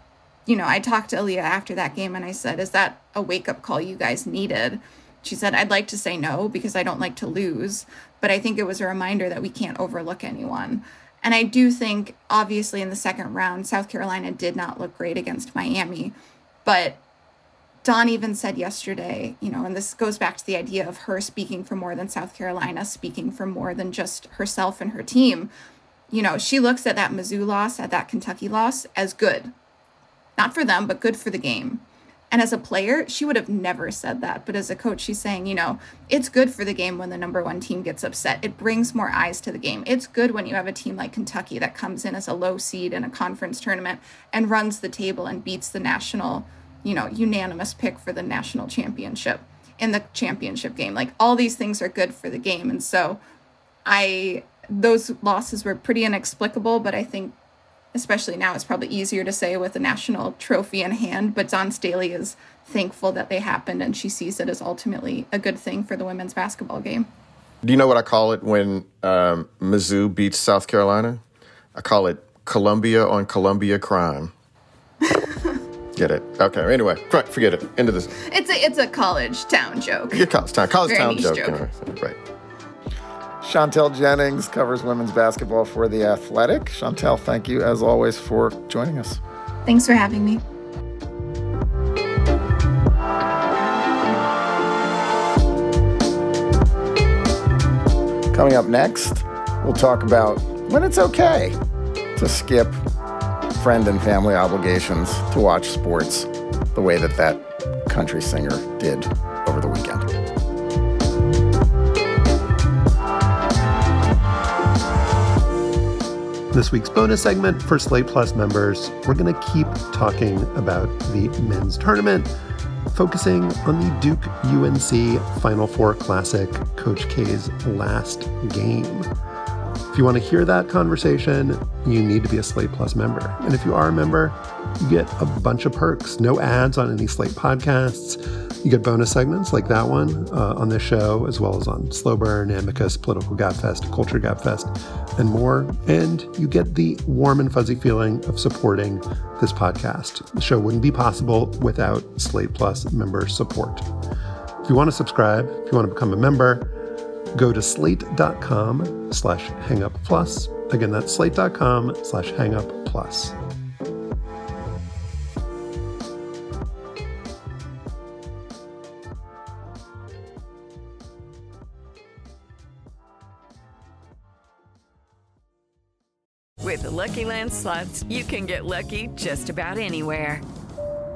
S7: you know, I talked to Aliyah after that game and I said, "Is that a wake up call you guys needed?" She said, "I'd like to say no because I don't like to lose, but I think it was a reminder that we can't overlook anyone." And I do think, obviously, in the second round, South Carolina did not look great against Miami, but Dawn even said yesterday, you know, and this goes back to the idea of her speaking for more than South Carolina, speaking for more than just herself and her team. You know, she looks at that Mizzou loss, at that Kentucky loss as good. Not for them, but good for the game. And as a player, she would have never said that. But as a coach, she's saying, you know, it's good for the game when the number one team gets upset. It brings more eyes to the game. It's good when you have a team like Kentucky that comes in as a low seed in a conference tournament and runs the table and beats the national you know, unanimous pick for the national championship in the championship game. Like all these things are good for the game. And so I those losses were pretty inexplicable, but I think especially now it's probably easier to say with a national trophy in hand, but Dawn Staley is thankful that they happened and she sees it as ultimately a good thing for the women's basketball game.
S2: Do you know what I call it when um, Mizzou beats South Carolina? I call it Columbia on Columbia crime. Get it? Okay. Anyway, forget it. End of this.
S7: It's a it's a college town joke.
S2: Yeah, college town, college
S7: Very
S2: town
S7: niche
S2: joke.
S7: joke.
S2: Anyway. Right.
S3: Chantel Jennings covers women's basketball for The Athletic. Chantel, thank you as always for joining us.
S7: Thanks for having me.
S3: Coming up next, we'll talk about when it's okay to skip friend and family obligations to watch sports the way that that country singer did over the weekend.
S1: This week's bonus segment for Slate Plus members, we're going to keep talking about the men's tournament, focusing on the Duke UNC Final Four Classic, Coach K's last game. If you want to hear that conversation, you need to be a Slate Plus member. And if you are a member, you get a bunch of perks no ads on any Slate podcasts. You get bonus segments like that one uh, on this show, as well as on Slow Burn, Amicus, Political Gabfest, Culture Gabfest, and more. And you get the warm and fuzzy feeling of supporting this podcast. The show wouldn't be possible without Slate Plus member support. If you want to subscribe, if you want to become a member, go to slate.com slash hangup plus. Again, that's slate.com slash hangup plus.
S9: With the Lucky Land slots, you can get lucky just about anywhere.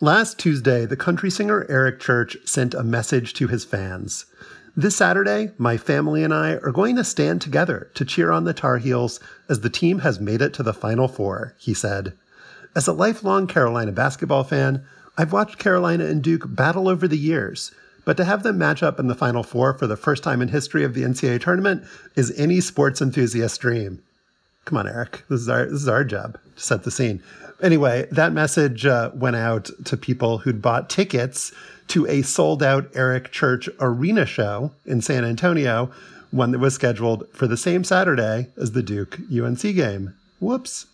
S1: Last Tuesday, the country singer Eric Church sent a message to his fans. This Saturday, my family and I are going to stand together to cheer on the Tar Heels as the team has made it to the Final Four, he said. As a lifelong Carolina basketball fan, I've watched Carolina and Duke battle over the years, but to have them match up in the Final Four for the first time in history of the NCAA tournament is any sports enthusiast's dream. Come on, Eric. This is our this is our job to set the scene. Anyway, that message uh, went out to people who'd bought tickets to a sold out Eric Church arena show in San Antonio, one that was scheduled for the same Saturday as the Duke UNC game. Whoops.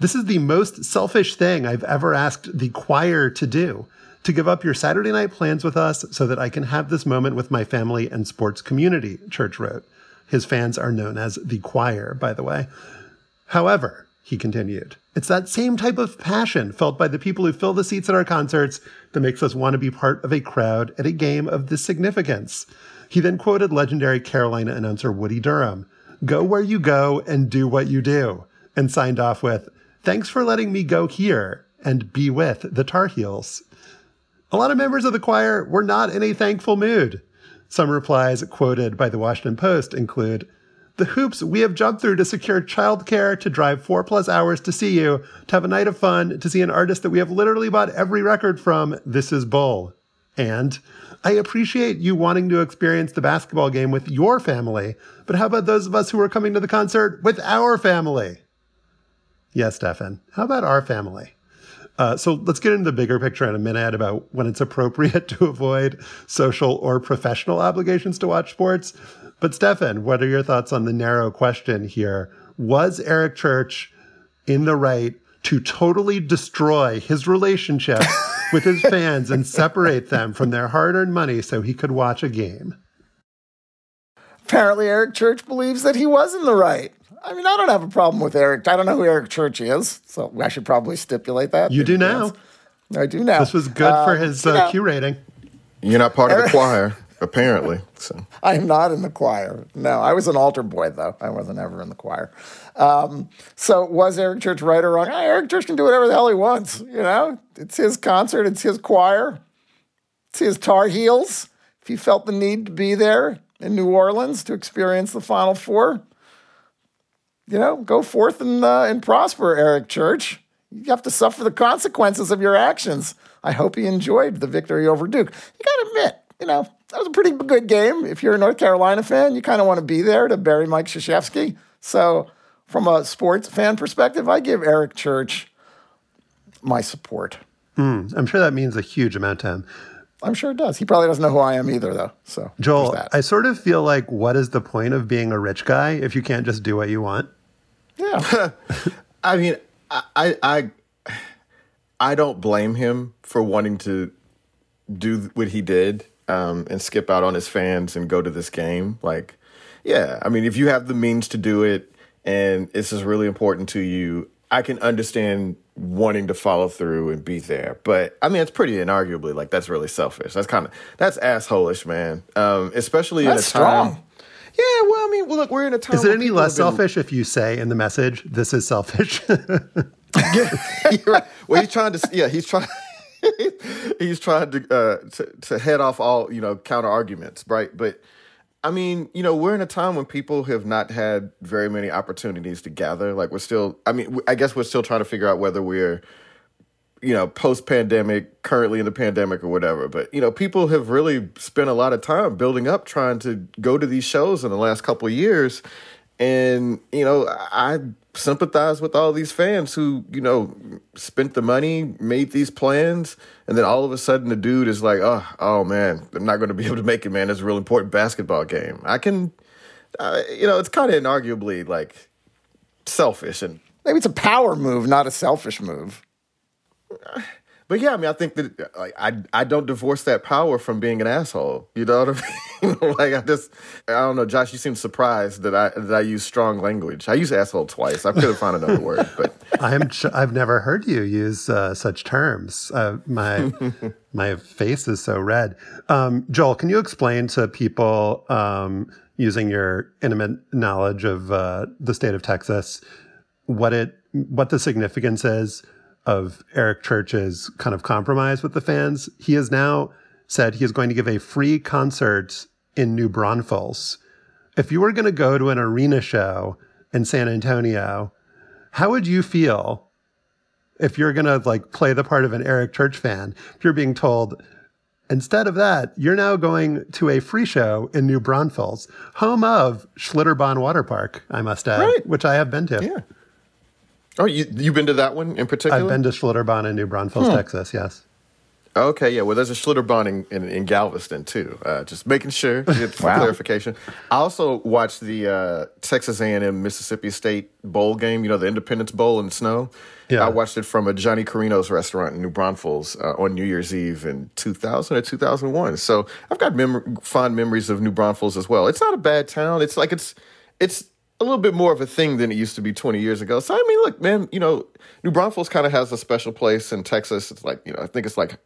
S1: This is the most selfish thing I've ever asked the choir to do to give up your Saturday night plans with us so that I can have this moment with my family and sports community, Church wrote. His fans are known as the choir, by the way. However, he continued, it's that same type of passion felt by the people who fill the seats at our concerts that makes us want to be part of a crowd at a game of this significance. He then quoted legendary Carolina announcer Woody Durham Go where you go and do what you do, and signed off with, Thanks for letting me go here and be with the Tar Heels. A lot of members of the choir were not in a thankful mood. Some replies quoted by the Washington Post include The hoops we have jumped through to secure childcare, to drive four plus hours to see you, to have a night of fun, to see an artist that we have literally bought every record from. This is Bull. And I appreciate you wanting to experience the basketball game with your family, but how about those of us who are coming to the concert with our family? Yes, Stefan. How about our family? Uh, so let's get into the bigger picture in a minute about when it's appropriate to avoid social or professional obligations to watch sports. But Stefan, what are your thoughts on the narrow question here? Was Eric Church in the right to totally destroy his relationship with his fans and separate them from their hard earned money so he could watch a game?
S3: Apparently, Eric Church believes that he was in the right. I mean, I don't have a problem with Eric. I don't know who Eric Church is, so I should probably stipulate that.
S1: You do now.
S3: I do now.
S1: This was good for his
S3: you
S1: uh, Q rating.
S2: You're not part of the choir, apparently. So
S3: I am not in the choir. No, I was an altar boy, though. I wasn't ever in the choir. Um, so was Eric Church right or wrong? Ah, Eric Church can do whatever the hell he wants. You know, it's his concert, it's his choir, it's his Tar Heels. If he felt the need to be there, in New Orleans to experience the Final Four. You know, go forth and, uh, and prosper, Eric Church. You have to suffer the consequences of your actions. I hope he enjoyed the victory over Duke. You got to admit, you know, that was a pretty good game. If you're a North Carolina fan, you kind of want to be there to bury Mike Krzyzewski. So, from a sports fan perspective, I give Eric Church my support.
S1: Mm, I'm sure that means a huge amount to him.
S3: I'm sure it does. He probably doesn't know who I am either, though. So,
S1: Joel, I sort of feel like, what is the point of being a rich guy if you can't just do what you want?
S3: Yeah.
S2: I mean, I, I, I don't blame him for wanting to do what he did um, and skip out on his fans and go to this game. Like, yeah, I mean, if you have the means to do it and this is really important to you, I can understand wanting to follow through and be there. But I mean, it's pretty inarguably like that's really selfish. That's kind of that's assholish, man. Um, especially
S3: that's
S2: in a time.
S3: Strong.
S2: Yeah, well, I mean, well, look, we're in a time.
S1: Is it any less been... selfish if you say in the message, "This is selfish"?
S2: yeah, right. Well, he's trying to. Yeah, he's trying. he's trying to, uh, to to head off all you know counter arguments, right? But I mean, you know, we're in a time when people have not had very many opportunities to gather. Like we're still. I mean, I guess we're still trying to figure out whether we're you know, post pandemic, currently in the pandemic or whatever. But, you know, people have really spent a lot of time building up trying to go to these shows in the last couple years. And, you know, I sympathize with all these fans who, you know, spent the money, made these plans, and then all of a sudden the dude is like, oh, oh man, I'm not going to be able to make it, man. It's a real important basketball game. I can, uh, you know, it's kind of inarguably like selfish and
S3: maybe it's a power move, not a selfish move.
S2: But yeah, I mean, I think that like I I don't divorce that power from being an asshole. You know what I mean? like I just I don't know, Josh. You seem surprised that I that I use strong language. I use asshole twice. I could have found another word, but
S1: I'm I've never heard you use uh, such terms. Uh, my my face is so red. Um, Joel, can you explain to people um, using your intimate knowledge of uh, the state of Texas what it what the significance is? Of Eric Church's kind of compromise with the fans, he has now said he is going to give a free concert in New Braunfels. If you were going to go to an arena show in San Antonio, how would you feel if you're going to like play the part of an Eric Church fan? If you're being told, instead of that, you're now going to a free show in New Braunfels, home of Schlitterbahn Water Park, I must add, right. which I have been to.
S2: Yeah. Oh, you you've been to that one in particular?
S1: I've been to Schlitterbahn in New Braunfels, hmm. Texas. Yes.
S2: Okay, yeah. Well, there's a Schlitterbahn in, in, in Galveston too. Uh, just making sure wow. clarification. I also watched the uh, Texas A&M Mississippi State bowl game. You know, the Independence Bowl in the snow. Yeah. I watched it from a Johnny Carino's restaurant in New Braunfels uh, on New Year's Eve in 2000 or 2001. So I've got mem- fond memories of New Braunfels as well. It's not a bad town. It's like it's it's a little bit more of a thing than it used to be 20 years ago. So I mean, look, man, you know, New Braunfels kind of has a special place in Texas. It's like, you know, I think it's like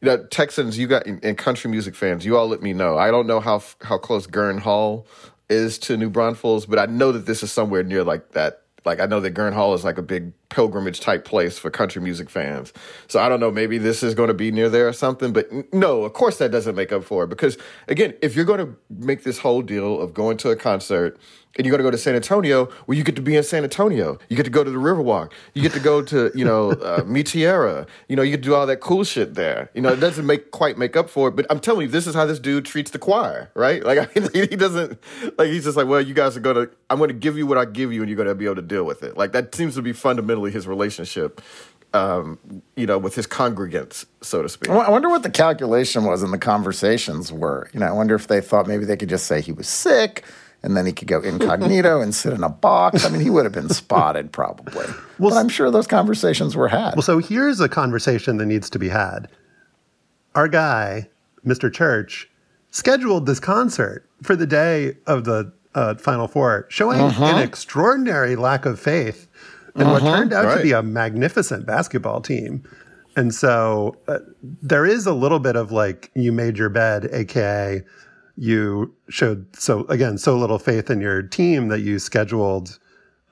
S2: you know, Texans, you got and country music fans, you all let me know. I don't know how how close Gruene Hall is to New Braunfels, but I know that this is somewhere near like that. Like I know that Gruene Hall is like a big pilgrimage type place for country music fans. So I don't know, maybe this is going to be near there or something. But no, of course that doesn't make up for it because again, if you're going to make this whole deal of going to a concert and you're going to go to San Antonio, well, you get to be in San Antonio. You get to go to the Riverwalk. You get to go to, you know, uh. You know, you get to do all that cool shit there. You know, it doesn't make quite make up for it, but I'm telling you, this is how this dude treats the choir, right? Like, I mean, he doesn't, like, he's just like, well, you guys are going to, I'm going to give you what I give you and you're going to be able to deal with it. Like, that seems to be fundamentally his relationship um, you know, with his congregants, so to speak.
S3: I wonder what the calculation was and the conversations were. You know, I wonder if they thought maybe they could just say he was sick and then he could go incognito and sit in a box. I mean, he would have been spotted probably. Well, but I'm sure those conversations were had.
S1: Well, so here's a conversation that needs to be had. Our guy, Mr. Church, scheduled this concert for the day of the uh, Final Four, showing uh-huh. an extraordinary lack of faith in uh-huh. what turned out right. to be a magnificent basketball team. And so uh, there is a little bit of like, you made your bed, AKA, you showed so again so little faith in your team that you scheduled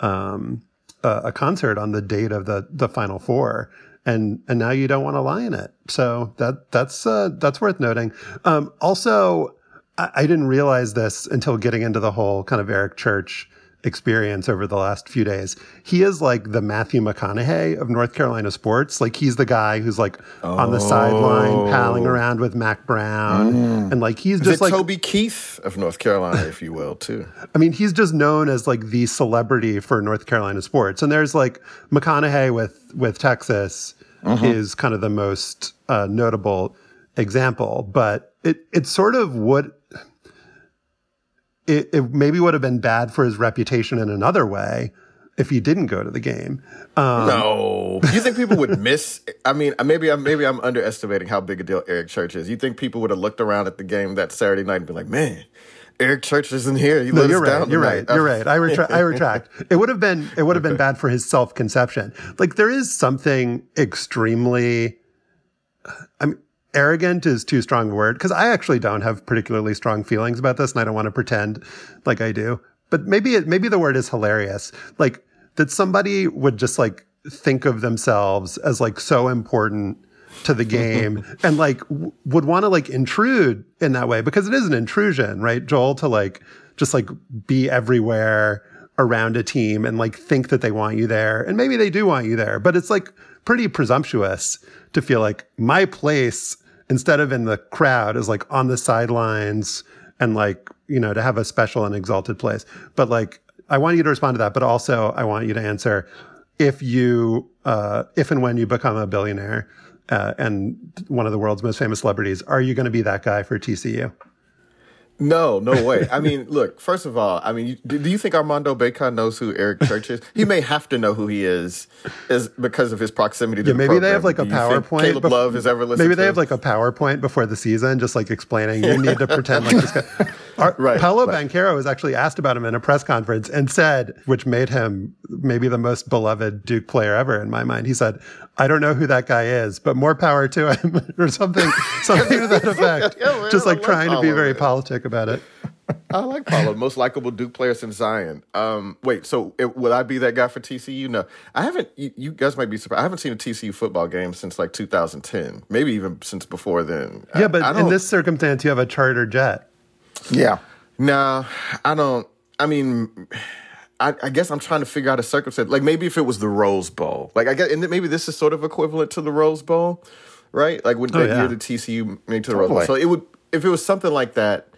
S1: um, a, a, concert on the date of the the final four and and now you don't want to lie in it so that that's uh, that's worth noting um, also I, I didn't realize this until getting into the whole kind of Eric Church experience over the last few days. He is like the Matthew McConaughey of North Carolina sports. Like he's the guy who's like on the sideline palling around with Mack Brown. And like he's
S2: Is
S1: just like
S2: Toby Keith of North Carolina, if you will, too?
S1: I mean, he's just known as like the celebrity for North Carolina sports. And there's like McConaughey with with Texas is kind of the most uh, notable example. But it it sort of would it, it maybe would have been bad for his reputation in another way if he didn't go to the game. Um,
S2: No. You think people would miss? I mean, maybe I'm maybe I'm underestimating how big a deal Eric Church is. You think people would have looked around at the game that Saturday night and been like, "Man, Eric Church isn't here. He
S1: No, you're right.
S2: down
S1: You're
S2: tonight."
S1: right. You're right. I retract. I retract. It would have been. It would have been bad for his self conception. Like there is something extremely. Arrogant is too strong a word because I actually don't have particularly strong feelings about this, and I don't want to pretend like I do. But maybe it. Maybe the word is hilarious. Like that somebody would just like think of themselves as like so important to the game and like w- would want to like intrude in that way because it is an intrusion, right, Joel, to like just like be everywhere around a team and like think that they want you there. And maybe they do want you there, but it's like pretty presumptuous to feel like my place instead of in the crowd is like on the sidelines and like, you know, to have a special and exalted place. But like I want you to respond to that, but also I want you to answer if you uh, if and when you become a billionaire uh, and one of the world's most famous celebrities, are you going to be that guy for TCU?
S2: No, no way. I mean, look. First of all, I mean, you, do, do you think Armando Bacot knows who Eric Church is? He may have to know who he is, is because of his proximity to
S1: Yeah,
S2: the
S1: maybe they have like a PowerPoint.
S2: Caleb
S1: bef-
S2: Love has ever listened.
S1: Maybe
S2: to
S1: they have like a PowerPoint before the season, just like explaining you need to pretend like this guy. Our,
S2: Right,
S1: Paolo
S2: right.
S1: Banchero was actually asked about him in a press conference and said, which made him maybe the most beloved Duke player ever in my mind. He said, "I don't know who that guy is, but more power to him," or something, something to that effect.
S2: Yeah, man,
S1: just like
S2: like
S1: trying to be very
S2: man.
S1: politic about it.
S2: I like Paolo, most likable Duke player since Zion. Um, wait, so it, will I be that guy for TCU? No, I haven't. You, you guys might be surprised. I haven't seen a TCU football game since like 2010, maybe even since before then. I-
S1: Yeah, but
S2: I
S1: in this circumstance, you have a charter jet.
S3: Yeah.
S2: No, I don't. I mean, I, I guess I'm trying to figure out a circumstance. Like maybe if it was the Rose Bowl, like I guess, and maybe this is sort of equivalent to the Rose Bowl, right? Like when
S1: Oh,
S2: that
S1: yeah.
S2: year the TCU made to the Rose Bowl. So it would, if it was something like that,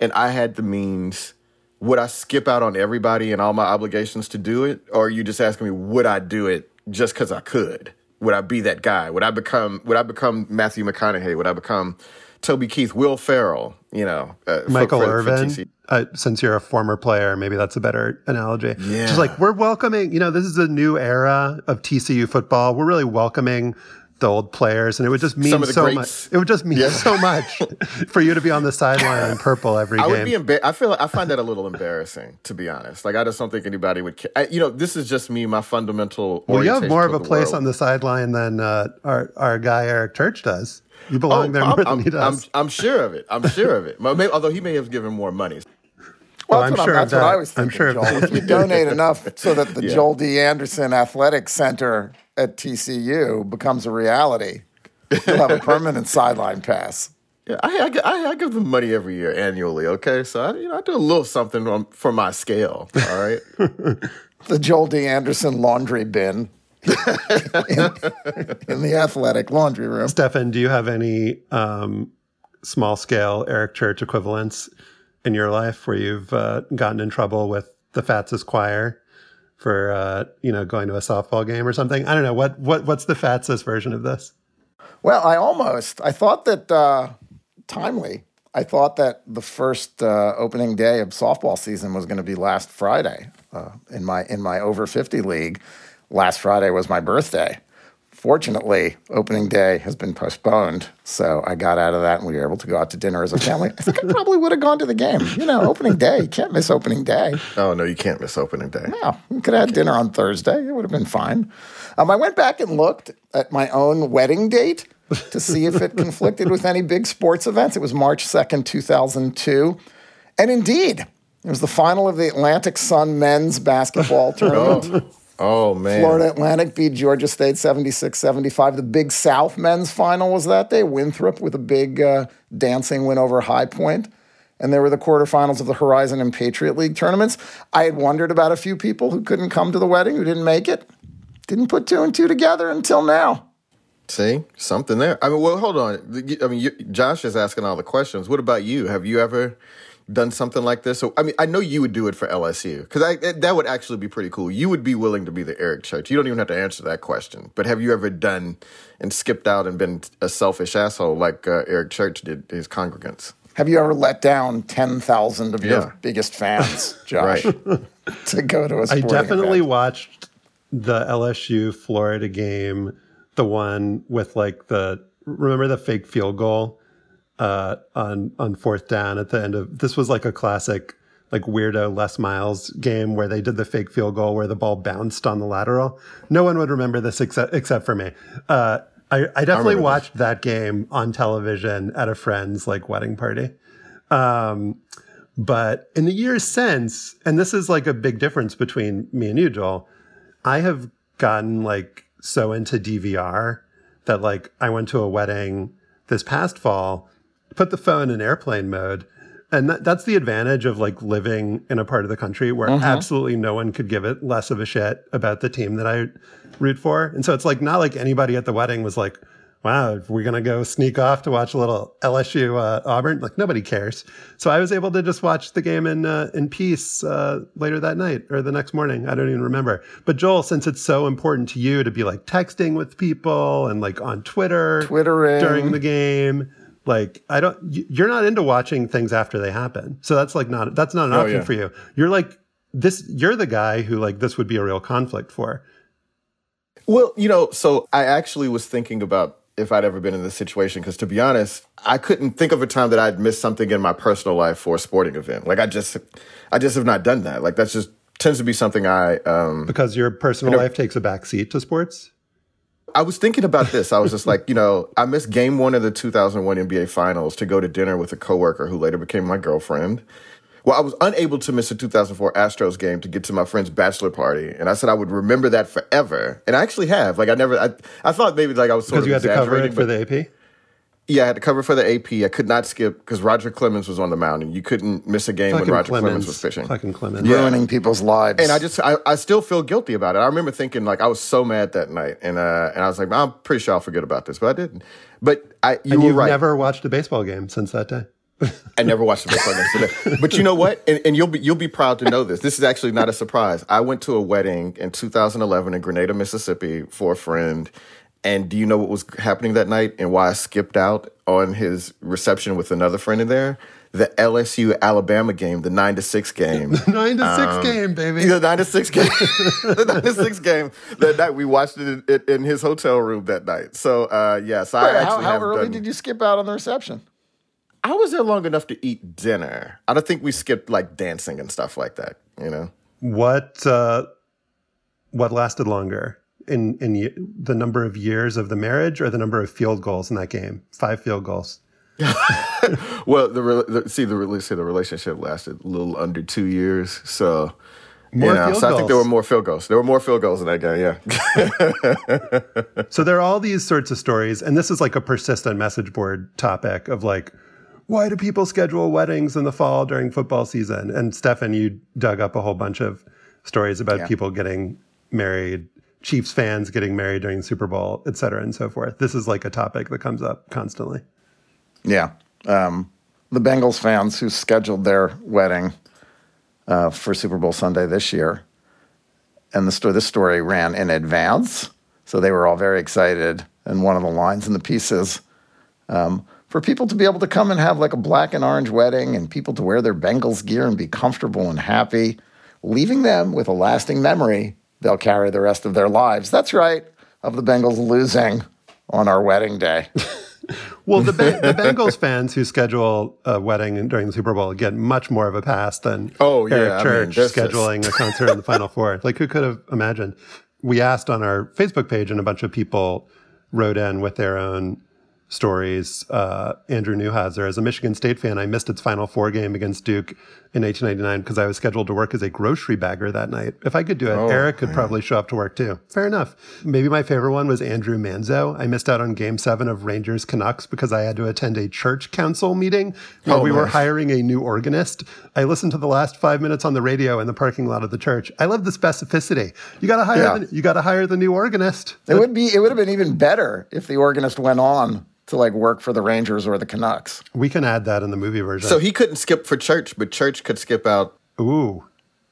S2: and I had the means, would I skip out on everybody and all my obligations to do it, or are you just asking me would I do it just because I could? Would I be that guy? Would I become? Would I become Matthew McConaughey? Would I become Toby Keith, Will Ferrell? You know, uh,
S1: Michael
S2: for- for
S1: Irvin,
S2: TCU?
S1: Uh, since you're a former player, maybe that's a better analogy.
S2: Yeah.
S1: Just like we're welcoming, you know, this is a new era of TCU football. We're really welcoming the old players, and it would just mean
S2: Some of the
S1: so
S2: greats.
S1: much. It would just mean
S2: Yeah.
S1: so much for you to be on the sideline in purple every
S2: I
S1: game.
S2: I would be embar- I feel like I find that a little embarrassing, to be honest. Like I just don't think anybody would. Ca- I, you know, this is just me. My fundamental.
S1: well, you have more of a place
S2: world.
S1: on the sideline than uh, our our guy Eric Church does. You belong there more
S2: Oh, I'm,
S1: than he does.
S2: I'm, I'm sure of it. I'm sure of it. Although he may have given more money.
S3: Well, that's,
S1: I'm
S3: what,
S1: sure
S3: I'm, that's what
S1: that.
S3: I was
S1: I'm
S3: thinking,
S1: sure
S3: Joel. If you donate enough so that the
S2: Yeah.
S3: Joel D. Anderson Athletic Center at TCU becomes a reality, you'll have a permanent sideline pass.
S2: Yeah, I, I, I, I give them money every year annually. Okay, so I, you know, I do a little something on, for my scale. All right.
S3: The Joel D. Anderson laundry bin in, in the athletic laundry room.
S1: Stefan, do you have any um, small scale Eric Church equivalents in your life where you've uh, gotten in trouble with the Fatsis choir for uh, you know going to a softball game or something? I don't know what what what's the Fatsis version of this?
S3: Well, I almost. I thought that uh, timely. I thought that the first uh, opening day of softball season was going to be last Friday uh, in my in my over fifty league. Last Friday was my birthday. Fortunately, opening day has been postponed, so I got out of that, and we were able to go out to dinner as a family. I think I probably would have gone to the game. You know, opening day, you can't miss opening day.
S2: Oh no, you can't miss opening day.
S3: Yeah, we could have had dinner on Thursday. It would have been fine. Um, I went back and looked at my own wedding date to see if it conflicted with any big sports events. It was March 2nd, 2002. And indeed, it was the final of the Atlantic Sun men's basketball tournament.
S2: Oh man.
S3: Florida Atlantic beat Georgia State 76 75. The Big South men's final was that day. Winthrop with a big uh, dancing win over High Point. and there were the quarterfinals of the Horizon and Patriot League tournaments. I had wondered about a few people who couldn't come to the wedding, who didn't make it. Didn't put two and two together until now.
S2: See, something there. I mean, well, hold on. I mean, you, Josh is asking all the questions. What about you? Have you ever done something like this? So, I mean, I know you would do it for LSU because I that would actually be pretty cool. You would be willing to be the Eric Church. You don't even have to answer that question. But have you ever done and skipped out and been a selfish asshole like uh, Eric Church did his congregants?
S3: Have you ever let down 10,000 of your biggest fans, Josh, to go to a
S1: I definitely
S3: event?
S1: watched the LSU Florida game, the one with like the remember the fake field goal uh, on on fourth down at the end of this was like a classic like weirdo Les Miles game where they did the fake field goal where the ball bounced on the lateral. No one would remember this except except for me. Uh, I, I definitely
S2: remember
S1: watched that game on television at a friend's like wedding party. Um, but in the years since, and this is like a big difference between me and you, Joel, I have gotten like so into DVR that like I went to a wedding this past fall, put the phone in airplane mode. And that, that's the advantage of like living in a part of the country where
S3: Mhm.
S1: absolutely no one could give it less of a shit about the team that I root for. And so it's like not like anybody at the wedding was like, wow, we're going to go sneak off to watch a little LSU uh, Auburn. Like nobody cares. So I was able to just watch the game in, uh, in peace uh, later that night or the next morning. I don't even remember. But Joel, since it's so important to you to be like texting with people and like on Twitter,
S3: Twittering.
S1: during the game, like I don't, you're not into watching things after they happen. So that's like not, that's not an
S2: Oh,
S1: option
S2: yeah.
S1: for you. You're like, this, you're the guy who like this would be a real conflict for.
S2: Well, you know, so I actually was thinking about if I'd ever been in this situation because to be honest, I couldn't think of a time that I'd missed something in my personal life for a sporting event. Like I just, I just have not done that. Like that's just tends to be something I. um
S1: Because your personal
S2: You know-
S1: life takes a backseat to sports.
S2: I was thinking about this. I was just like, you know, I missed game one of the 2001 NBA Finals to go to dinner with a coworker who later became my girlfriend. Well, I was unable to miss a 2004 Astros game to get to my friend's bachelor party, and I said I would remember that forever, and I actually have. Like, I never, I, I thought maybe like I was sort
S1: Because you had to cover it for the AP.
S2: Yeah, I had to cover for the AP. I could not skip because Roger Clemens was on the mound, and you couldn't miss a game when Roger Clemens,
S1: Clemens.
S2: was pitching.
S1: Fucking Clemens.
S3: Ruining people's lives.
S2: And I just, I, I still feel guilty about it. I remember thinking like I was so mad that night, and uh, and I was like, I'm pretty sure I'll forget about this, but I didn't. But I, you
S1: and
S2: were
S1: you've
S2: right.
S1: never watched a baseball game since that day.
S2: I never watched a baseball game today. But you know what? And, and you'll be you'll be proud to know this. This is actually not a surprise. I went to a wedding in 2011 in Grenada, Mississippi, for a friend. And do you know what was happening that night and why I skipped out on his reception with another friend in there? The LSU Alabama game, the nine to six game.
S1: Nine to six
S2: Um,
S1: game, baby.
S2: The nine to six game. the nine to six game that night. We watched it in, in his hotel room that night. So uh, yes, I
S3: Wait,
S2: actually
S3: how, how early
S2: done-
S3: did you skip out on the reception?
S2: I was there long enough to eat dinner. I don't think we skipped like dancing and stuff like that. You know.
S1: What uh, what lasted longer in in the number of years of the marriage or the number of field goals in that game? Five field goals.
S2: Well, the, the see the see the relationship lasted a little under two years, so
S1: More field
S2: so I think there were more field goals. There were more field goals in that game. Yeah.
S1: So there are all these sorts of stories, and this is like a persistent message board topic of like, why do people schedule weddings in the fall during football season? And Stefan, you dug up a whole bunch of stories about
S3: Yeah.
S1: people getting married, Chiefs fans getting married during the Super Bowl, et cetera, and so forth. This is like a topic that comes up constantly.
S3: Yeah. Um, the Bengals fans who scheduled their wedding uh, for Super Bowl Sunday this year, and the story, this story ran in advance, so they were all very excited. And one of the lines in the piece is um, for people to be able to come and have like a black and orange wedding, and people to wear their Bengals gear and be comfortable and happy, leaving them with a lasting memory they'll carry the rest of their lives. That's right, of the Bengals losing on our wedding day.
S1: Well, the, Be- the Bengals fans who schedule a wedding during the Super Bowl get much more of a pass than
S2: Oh, yeah,
S1: Eric
S2: I mean,
S1: Church
S2: is-
S1: scheduling a concert in the Final Four. Like, who could have imagined? We asked on our Facebook page, and a bunch of people wrote in with their own stories. Uh, Andrew Neuhauser, as a Michigan State fan, I missed its Final Four game against Duke in 1999 because I was scheduled to work as a grocery bagger that night. If I could do it,
S2: Oh,
S1: Eric could
S2: man.
S1: probably show up to work too. Fair enough. Maybe my favorite one was Andrew Manzo. I missed out on game seven of Rangers Canucks because I had to attend a church council meeting where
S2: Oh,
S1: we were hiring a new organist. I listened to the last five minutes on the radio in the parking lot of the church. I love the specificity. You got to hire
S3: Yeah.
S1: the, you got to hire the new organist.
S3: It would be it would have been even better if the organist went on to like work for the Rangers or the Canucks.
S1: We can add that in the movie version.
S2: So he couldn't skip for church, but church could skip out.
S1: Ooh.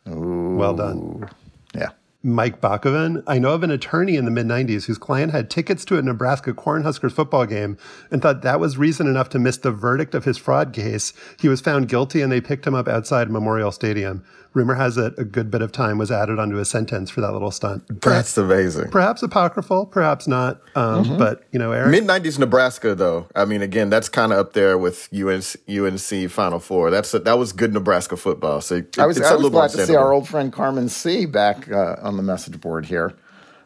S1: Well done.
S3: Yeah.
S1: Mike Bakoven. I know of an attorney in the mid 90s whose client had tickets to a Nebraska Cornhuskers football game and thought that was reason enough to miss the verdict of his fraud case. He was found guilty and they picked him up outside Memorial Stadium. Rumor has it a good bit of time was added onto a sentence for that little stunt.
S2: That's amazing.
S1: Perhaps apocryphal, perhaps not. Um, But, you know, Eric.
S2: Mid '90s Nebraska, though. I mean, again, that's kind of up there with UNC, UNC Final Four. That's a, that was good Nebraska football. So it-
S3: I was,
S2: it's
S3: I
S2: a
S3: was
S2: little
S3: glad to see our old friend Carmen C back uh, on the message board here.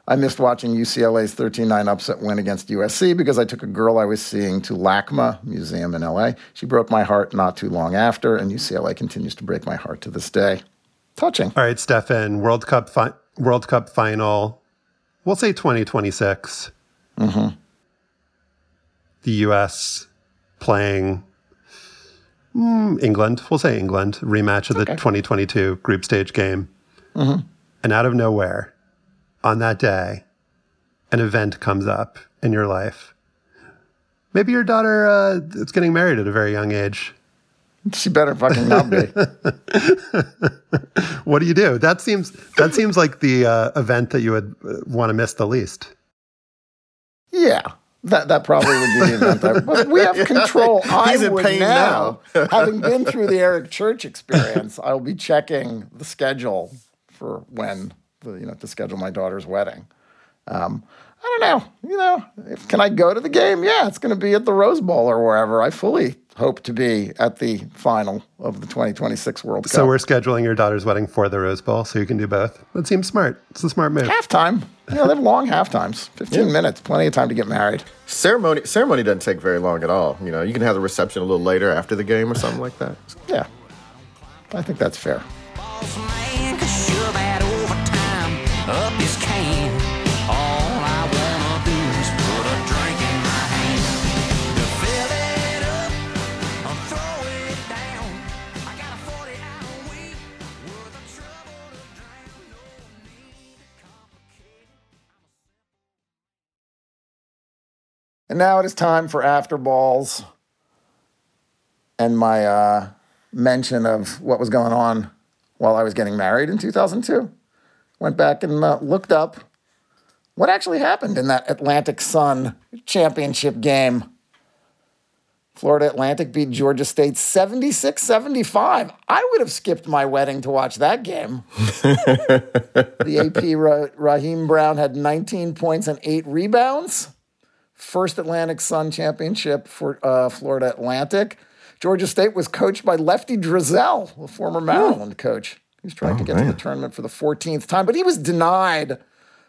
S3: I missed watching UCLA's 13 9 upset win against USC because I took a girl I was seeing to LACMA Museum in LA. She broke my heart not too long after, and UCLA continues to break my heart to this day. Touching.
S1: All right, Stefan, World Cup fi- World Cup final. We'll say 2026.
S3: Mm-hmm.
S1: The U.S. playing mm, England. We'll say England rematch of the 2022 group stage game.
S3: Mhm.
S1: And out of nowhere, on that day, an event comes up in your life. Maybe your daughter uh, is getting married at a very young age.
S3: She better fucking not be.
S1: What do you do? That seems that seems like the uh, event that you would uh, want to miss the least.
S3: Yeah, that that probably would be the event. That, but we have control. I would
S2: pain
S3: now,
S2: now.
S3: having been through the Eric Church experience, I'll be checking the schedule for when the, you know to schedule my daughter's wedding. Um, I don't know. You know, if, can I go to the game? Yeah, it's going to be at the Rose Bowl or wherever. I fully hope to be at the final of the 2026 World Cup.
S1: So we're scheduling your daughter's wedding for the Rose Bowl, so you can do both. That seems smart. It's a smart move.
S3: halftime. You know, they have long half times. 15 minutes, plenty of time to get married.
S2: Ceremony ceremony doesn't take very long at all. You know, you can have the reception a little later after the game or something like that.
S3: Yeah, I think that's fair. And now it is time for after balls and my uh, mention of what was going on while I was getting married in 2002. Went back and uh, looked up what actually happened in that Atlantic Sun championship game. Florida Atlantic beat Georgia State 76 75. I would have skipped my wedding to watch that game. the AP Ra- Raheem Brown had 19 points and eight rebounds first Atlantic Sun championship for uh, Florida Atlantic. Georgia State was coached by Lefty Driesell, a former Maryland coach. He's trying to get to the tournament for the 14th time, but he was denied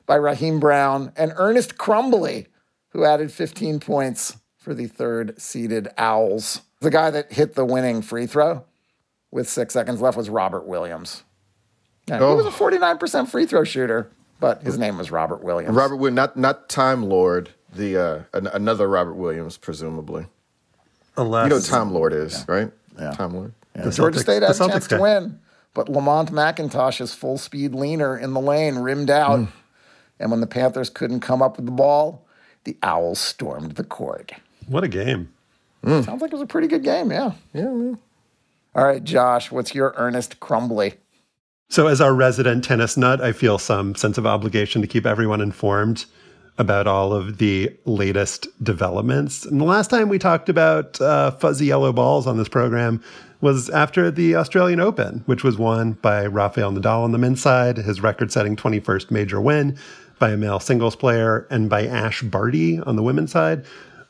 S3: by Raheem Brown and Ernest Crumbly, who added 15 points for the third seeded Owls. The guy that hit the winning free throw with six seconds left was Robert Williams. Yeah, He was a 49% free throw shooter, but his name was Robert Williams.
S2: Robert Williams, not not Time Lord, the uh, an- another Robert Williams, presumably.
S1: Unless
S2: You know, Time Lord is right.
S3: Yeah.
S2: Time Lord.
S3: Yeah,
S1: The
S3: Georgia
S1: Celtics-
S3: State has a chance
S1: Celtics
S3: to win, but Lamont McIntosh is full speed leaner in the lane rimmed out.
S1: Mm.
S3: And when the Panthers couldn't come up with the ball, the Owls stormed the court.
S1: What a game.
S3: Sounds like it was a pretty good game, yeah.
S2: Yeah.
S3: All right, Josh, what's your Ernest Crumbly?
S1: So, as our resident tennis nut, I feel some sense of obligation to keep everyone informed about all of the latest developments. And the last time we talked about uh, fuzzy yellow balls on this program was after the Australian Open, which was won by Rafael Nadal on the men's side, his record setting 21st major win by a male singles player, and by Ash Barty on the women's side.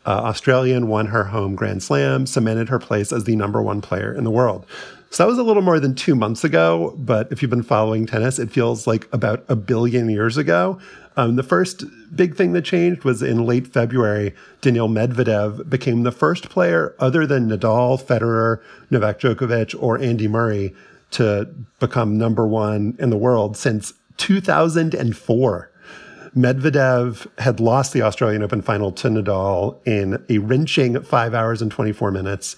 S1: Uh, Australian won her home Grand Slam, cemented her place as the number one player in the world. So that was a little more than two months ago, but if you've been following tennis, it feels like about a billion years ago. Um, the first big thing that changed was in late February, Daniil Medvedev became the first player other than Nadal, Federer, Novak Djokovic, or Andy Murray to become number one in the world since 2004. Medvedev had lost the Australian Open final to Nadal in a wrenching five hours and 24 minutes.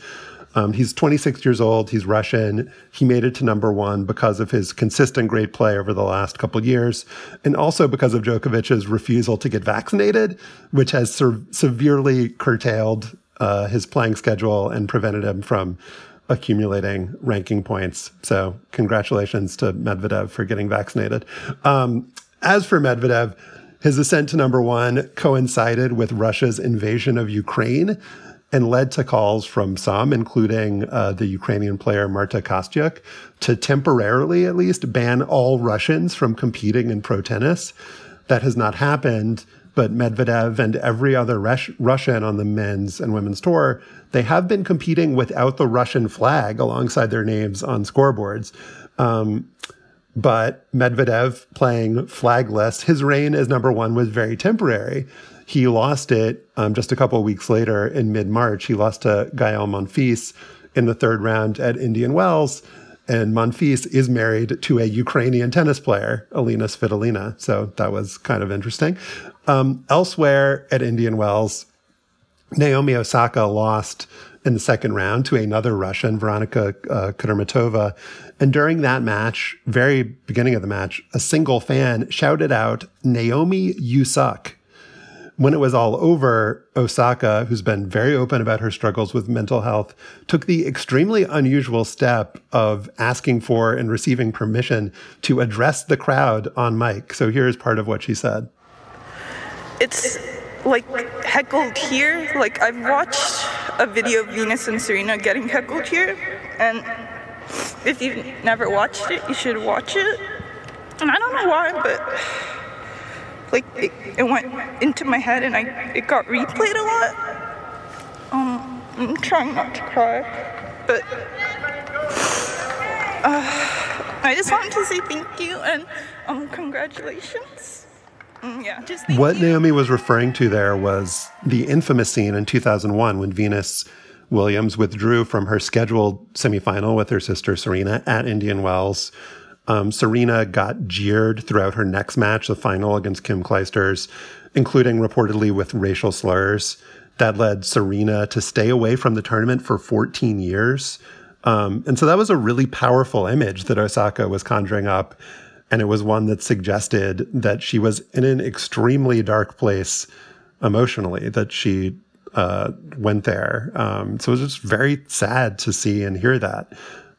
S1: Um, he's 26 years old. He's Russian. He made it to number one because of his consistent great play over the last couple years, and also because of Djokovic's refusal to get vaccinated, which has ser- severely curtailed uh, his playing schedule and prevented him from accumulating ranking points. So, congratulations to Medvedev for getting vaccinated. Um, as for Medvedev, his ascent to number one coincided with Russia's invasion of Ukraine and led to calls from some, including uh, the Ukrainian player Marta Kostyuk, to temporarily at least ban all Russians from competing in pro tennis. That has not happened, but Medvedev and every other Rus- Russian on the men's and women's tour, they have been competing without the Russian flag alongside their names on scoreboards. Um, but Medvedev playing flagless, his reign as number one was very temporary. He lost it um, just a couple weeks later in mid March. He lost to Gael Monfils in the third round at Indian Wells. And Monfils is married to a Ukrainian tennis player, Alina Svitolina. So that was kind of interesting. Um, elsewhere at Indian Wells, Naomi Osaka lost in the second round to another Russian, Veronika uh, Kudermetova. And during that match, very beginning of the match, a single fan shouted out, Naomi, you suck when it was all over, Osaka, who's been very open about her struggles with mental health, took the extremely unusual step of asking for and receiving permission to address the crowd on mic. So here's part of what she said.
S10: It's like heckled here. Like I've watched a video of Venus and Serena getting heckled here, and if you've never watched it, you should watch it. And I don't know why, but like it, it went into my head and I it got replayed a lot. Um, I'm trying not to cry, but uh, I just wanted to say thank you and um, congratulations. Mm, yeah, just thank
S1: What
S10: you.
S1: Naomi was referring to there was the infamous scene in 2001 when Venus Williams withdrew from her scheduled semifinal with her sister Serena at Indian Wells. Um, Serena got jeered throughout her next match, the final against Kim Clijsters, including reportedly with racial slurs. That led Serena to stay away from the tournament for 14 years. Um, and so that was a really powerful image that Osaka was conjuring up. And it was one that suggested that she was in an extremely dark place emotionally, that she uh, went there. Um, so it was just very sad to see and hear that.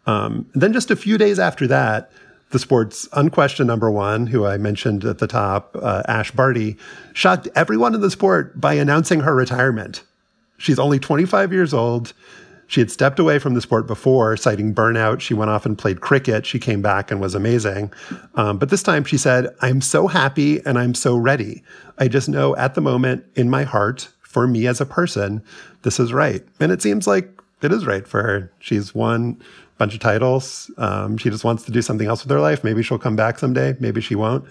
S1: Um, and then just a few days after that, the sport's unquestioned number one, who I mentioned at the top, uh, Ash Barty, shocked everyone in the sport by announcing her retirement. She's only 25 years old. She had stepped away from the sport before, citing burnout. She went off and played cricket. She came back and was amazing. Um, but this time she said, I'm so happy and I'm so ready. I just know at the moment in my heart, for me as a person, this is right. And it seems like it is right for her. She's won a bunch of titles. Um, she just wants to do something else with her life. Maybe she'll come back someday. Maybe she won't.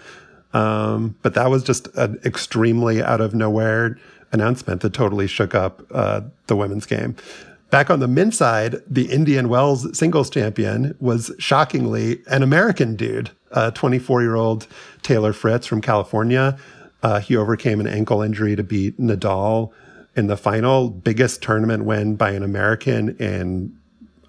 S1: Um, but that was just an extremely out of nowhere announcement that totally shook up uh, the women's game. Back on the men's side, the Indian Wells singles champion was shockingly an American dude, 24 year old Taylor Fritz from California. Uh, he overcame an ankle injury to beat Nadal in the final, biggest tournament win by an American in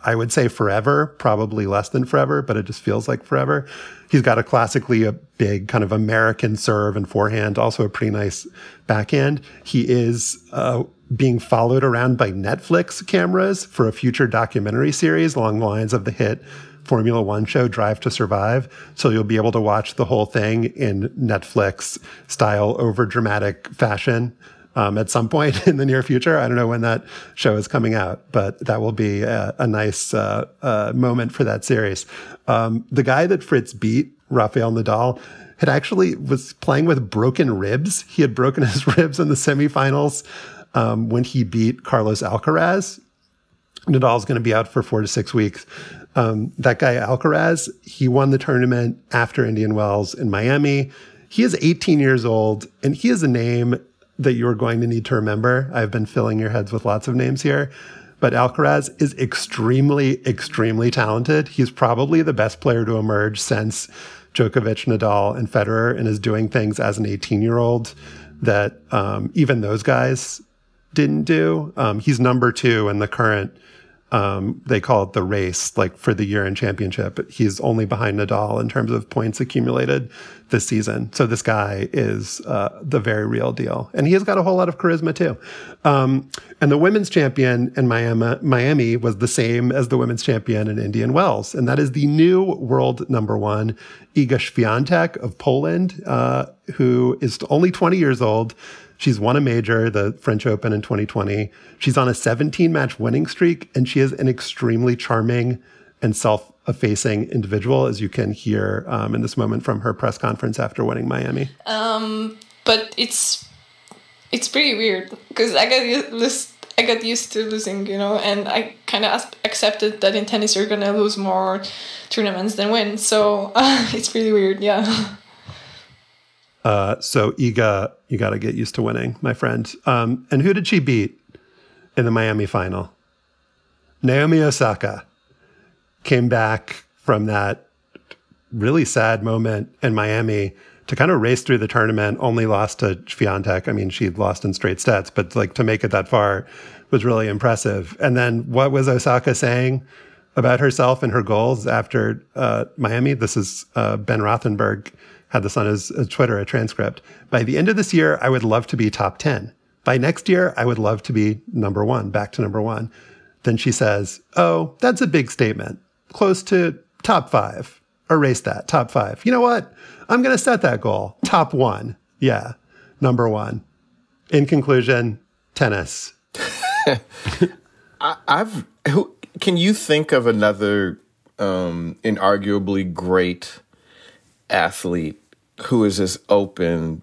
S1: I would say forever, probably less than forever, but it just feels like forever. He's got a classically a big kind of American serve and forehand, also a pretty nice backhand. He is uh, being followed around by Netflix cameras for a future documentary series along the lines of the hit Formula One show Drive to Survive. So you'll be able to watch the whole thing in Netflix style, over dramatic fashion um, at some point in the near future. I don't know when that show is coming out, but that will be a, a nice uh, uh, moment for that series. Um, the guy that Fritz beat, Rafael Nadal, had actually was playing with broken ribs. He had broken his ribs in the semifinals um, when he beat Carlos Alcaraz. Nadal's going to be out for four to six weeks. Um, that guy Alcaraz, he won the tournament after Indian Wells in Miami. He is 18 years old, and he is a name that you're going to need to remember. I've been filling your heads with lots of names here, but Alcaraz is extremely, extremely talented. He's probably the best player to emerge since Djokovic, Nadal, and Federer, and is doing things as an 18 year old that um, even those guys didn't do. Um, he's number two in the current um, they call it the race, like for the year end championship. He's only behind Nadal in terms of points accumulated this season. So this guy is uh, the very real deal, and he has got a whole lot of charisma too. Um, and the women's champion in Miami, Miami was the same as the women's champion in Indian Wells, and that is the new world number one, Iga Swiatek of Poland, uh, who is only 20 years old. She's won a major, the French Open in 2020. She's on a 17 match winning streak, and she is an extremely charming and self effacing individual, as you can hear um, in this moment from her press conference after winning Miami.
S11: Um, but it's it's pretty weird because I got used I got used to losing, you know, and I kind of accepted that in tennis you're gonna lose more tournaments than win. So uh, it's pretty weird, yeah.
S1: Uh, so Iga, you got to get used to winning, my friend. Um, and who did she beat in the Miami final? Naomi Osaka came back from that really sad moment in Miami to kind of race through the tournament. Only lost to Swiatek. I mean, she lost in straight sets, but like to make it that far was really impressive. And then what was Osaka saying about herself and her goals after uh, Miami? This is uh, Ben Rothenberg had this on his, his Twitter, a transcript. By the end of this year, I would love to be top 10. By next year, I would love to be number one, back to number one. Then she says, Oh, that's a big statement. Close to top five. Erase that, top five. You know what? I'm going to set that goal. Top one. Yeah, number one. In conclusion, tennis.
S2: I, have who can you think of another um, inarguably great athlete who is as open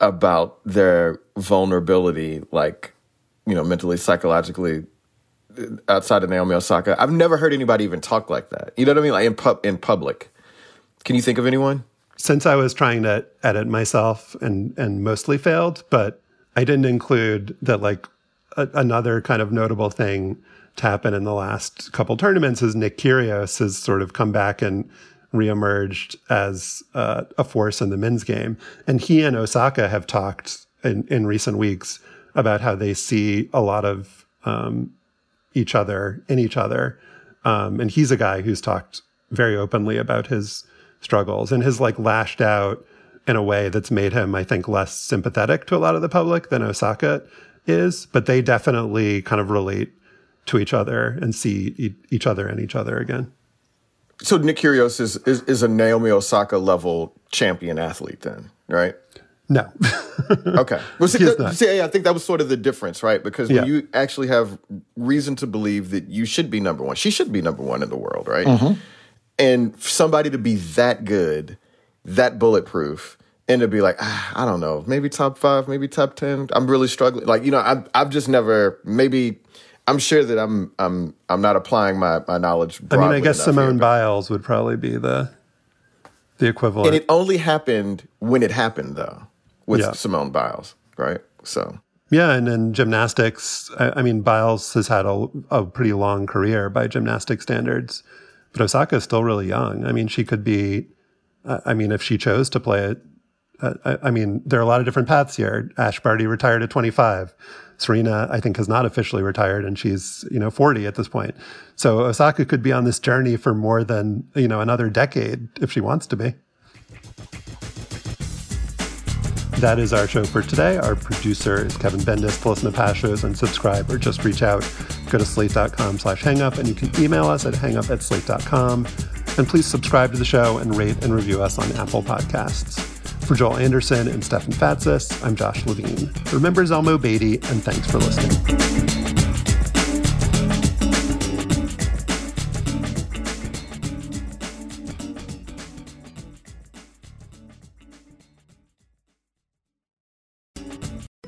S2: about their vulnerability, like, you know, mentally, psychologically, outside of Naomi Osaka. I've never heard anybody even talk like that. You know what I mean? Like in pub in public. Can you think of anyone?
S1: Since I was trying to edit myself and and mostly failed, but I didn't include that like a, another kind of notable thing to happen in the last couple tournaments is Nick Kyrgios has sort of come back and reemerged as uh, a force in the men's game. And he and Osaka have talked in, in recent weeks about how they see a lot of um, each other in each other. Um, and he's a guy who's talked very openly about his struggles and has like lashed out in a way that's made him, I think, less sympathetic to a lot of the public than Osaka is. But they definitely kind of relate to each other and see e- each other and each other again.
S2: So Nick Kyrgios is, is, is a Naomi Osaka level champion athlete, then, right?
S1: No.
S2: okay. Well, see, that, see, I think that was sort of the difference, right? Because when
S1: Yeah.
S2: you actually have reason to believe that you should be number one, she should be number one in the world, right?
S3: Mhm.
S2: And for somebody to be that good, that bulletproof, and to be like, ah, I don't know, maybe top five, maybe top ten. I'm really struggling. Like, you know, I've I've just never maybe. I'm sure that I'm I'm I'm not applying my my knowledge.
S1: I mean, I guess Simone
S2: here.
S1: Biles would probably be the the equivalent.
S2: And it only happened when it happened, though, with
S1: Yeah.
S2: Simone Biles, right? So
S1: Yeah, and in gymnastics, I, I mean, Biles has had a, a pretty long career by gymnastic standards, but Osaka is still really young. I mean, she could be. uh, I mean, if she chose to play it, uh, I, I mean, there are a lot of different paths here. Ash Barty retired at 25. Serena, I think, has not officially retired, and she's you know 40 at this point. So Osaka could be on this journey for more than you know another decade if she wants to be. That is our show for today. Our producer is Kevin Bendis. To listen to past shows and subscribe or just reach out, go to slate.com slash hangup and you can email us at hangup at slate.com. And please subscribe to the show and rate and review us on Apple Podcasts. For Joel Anderson and Stefan Fatsis, I'm Josh Levin. Remember Zelmo Beatty, and thanks for listening.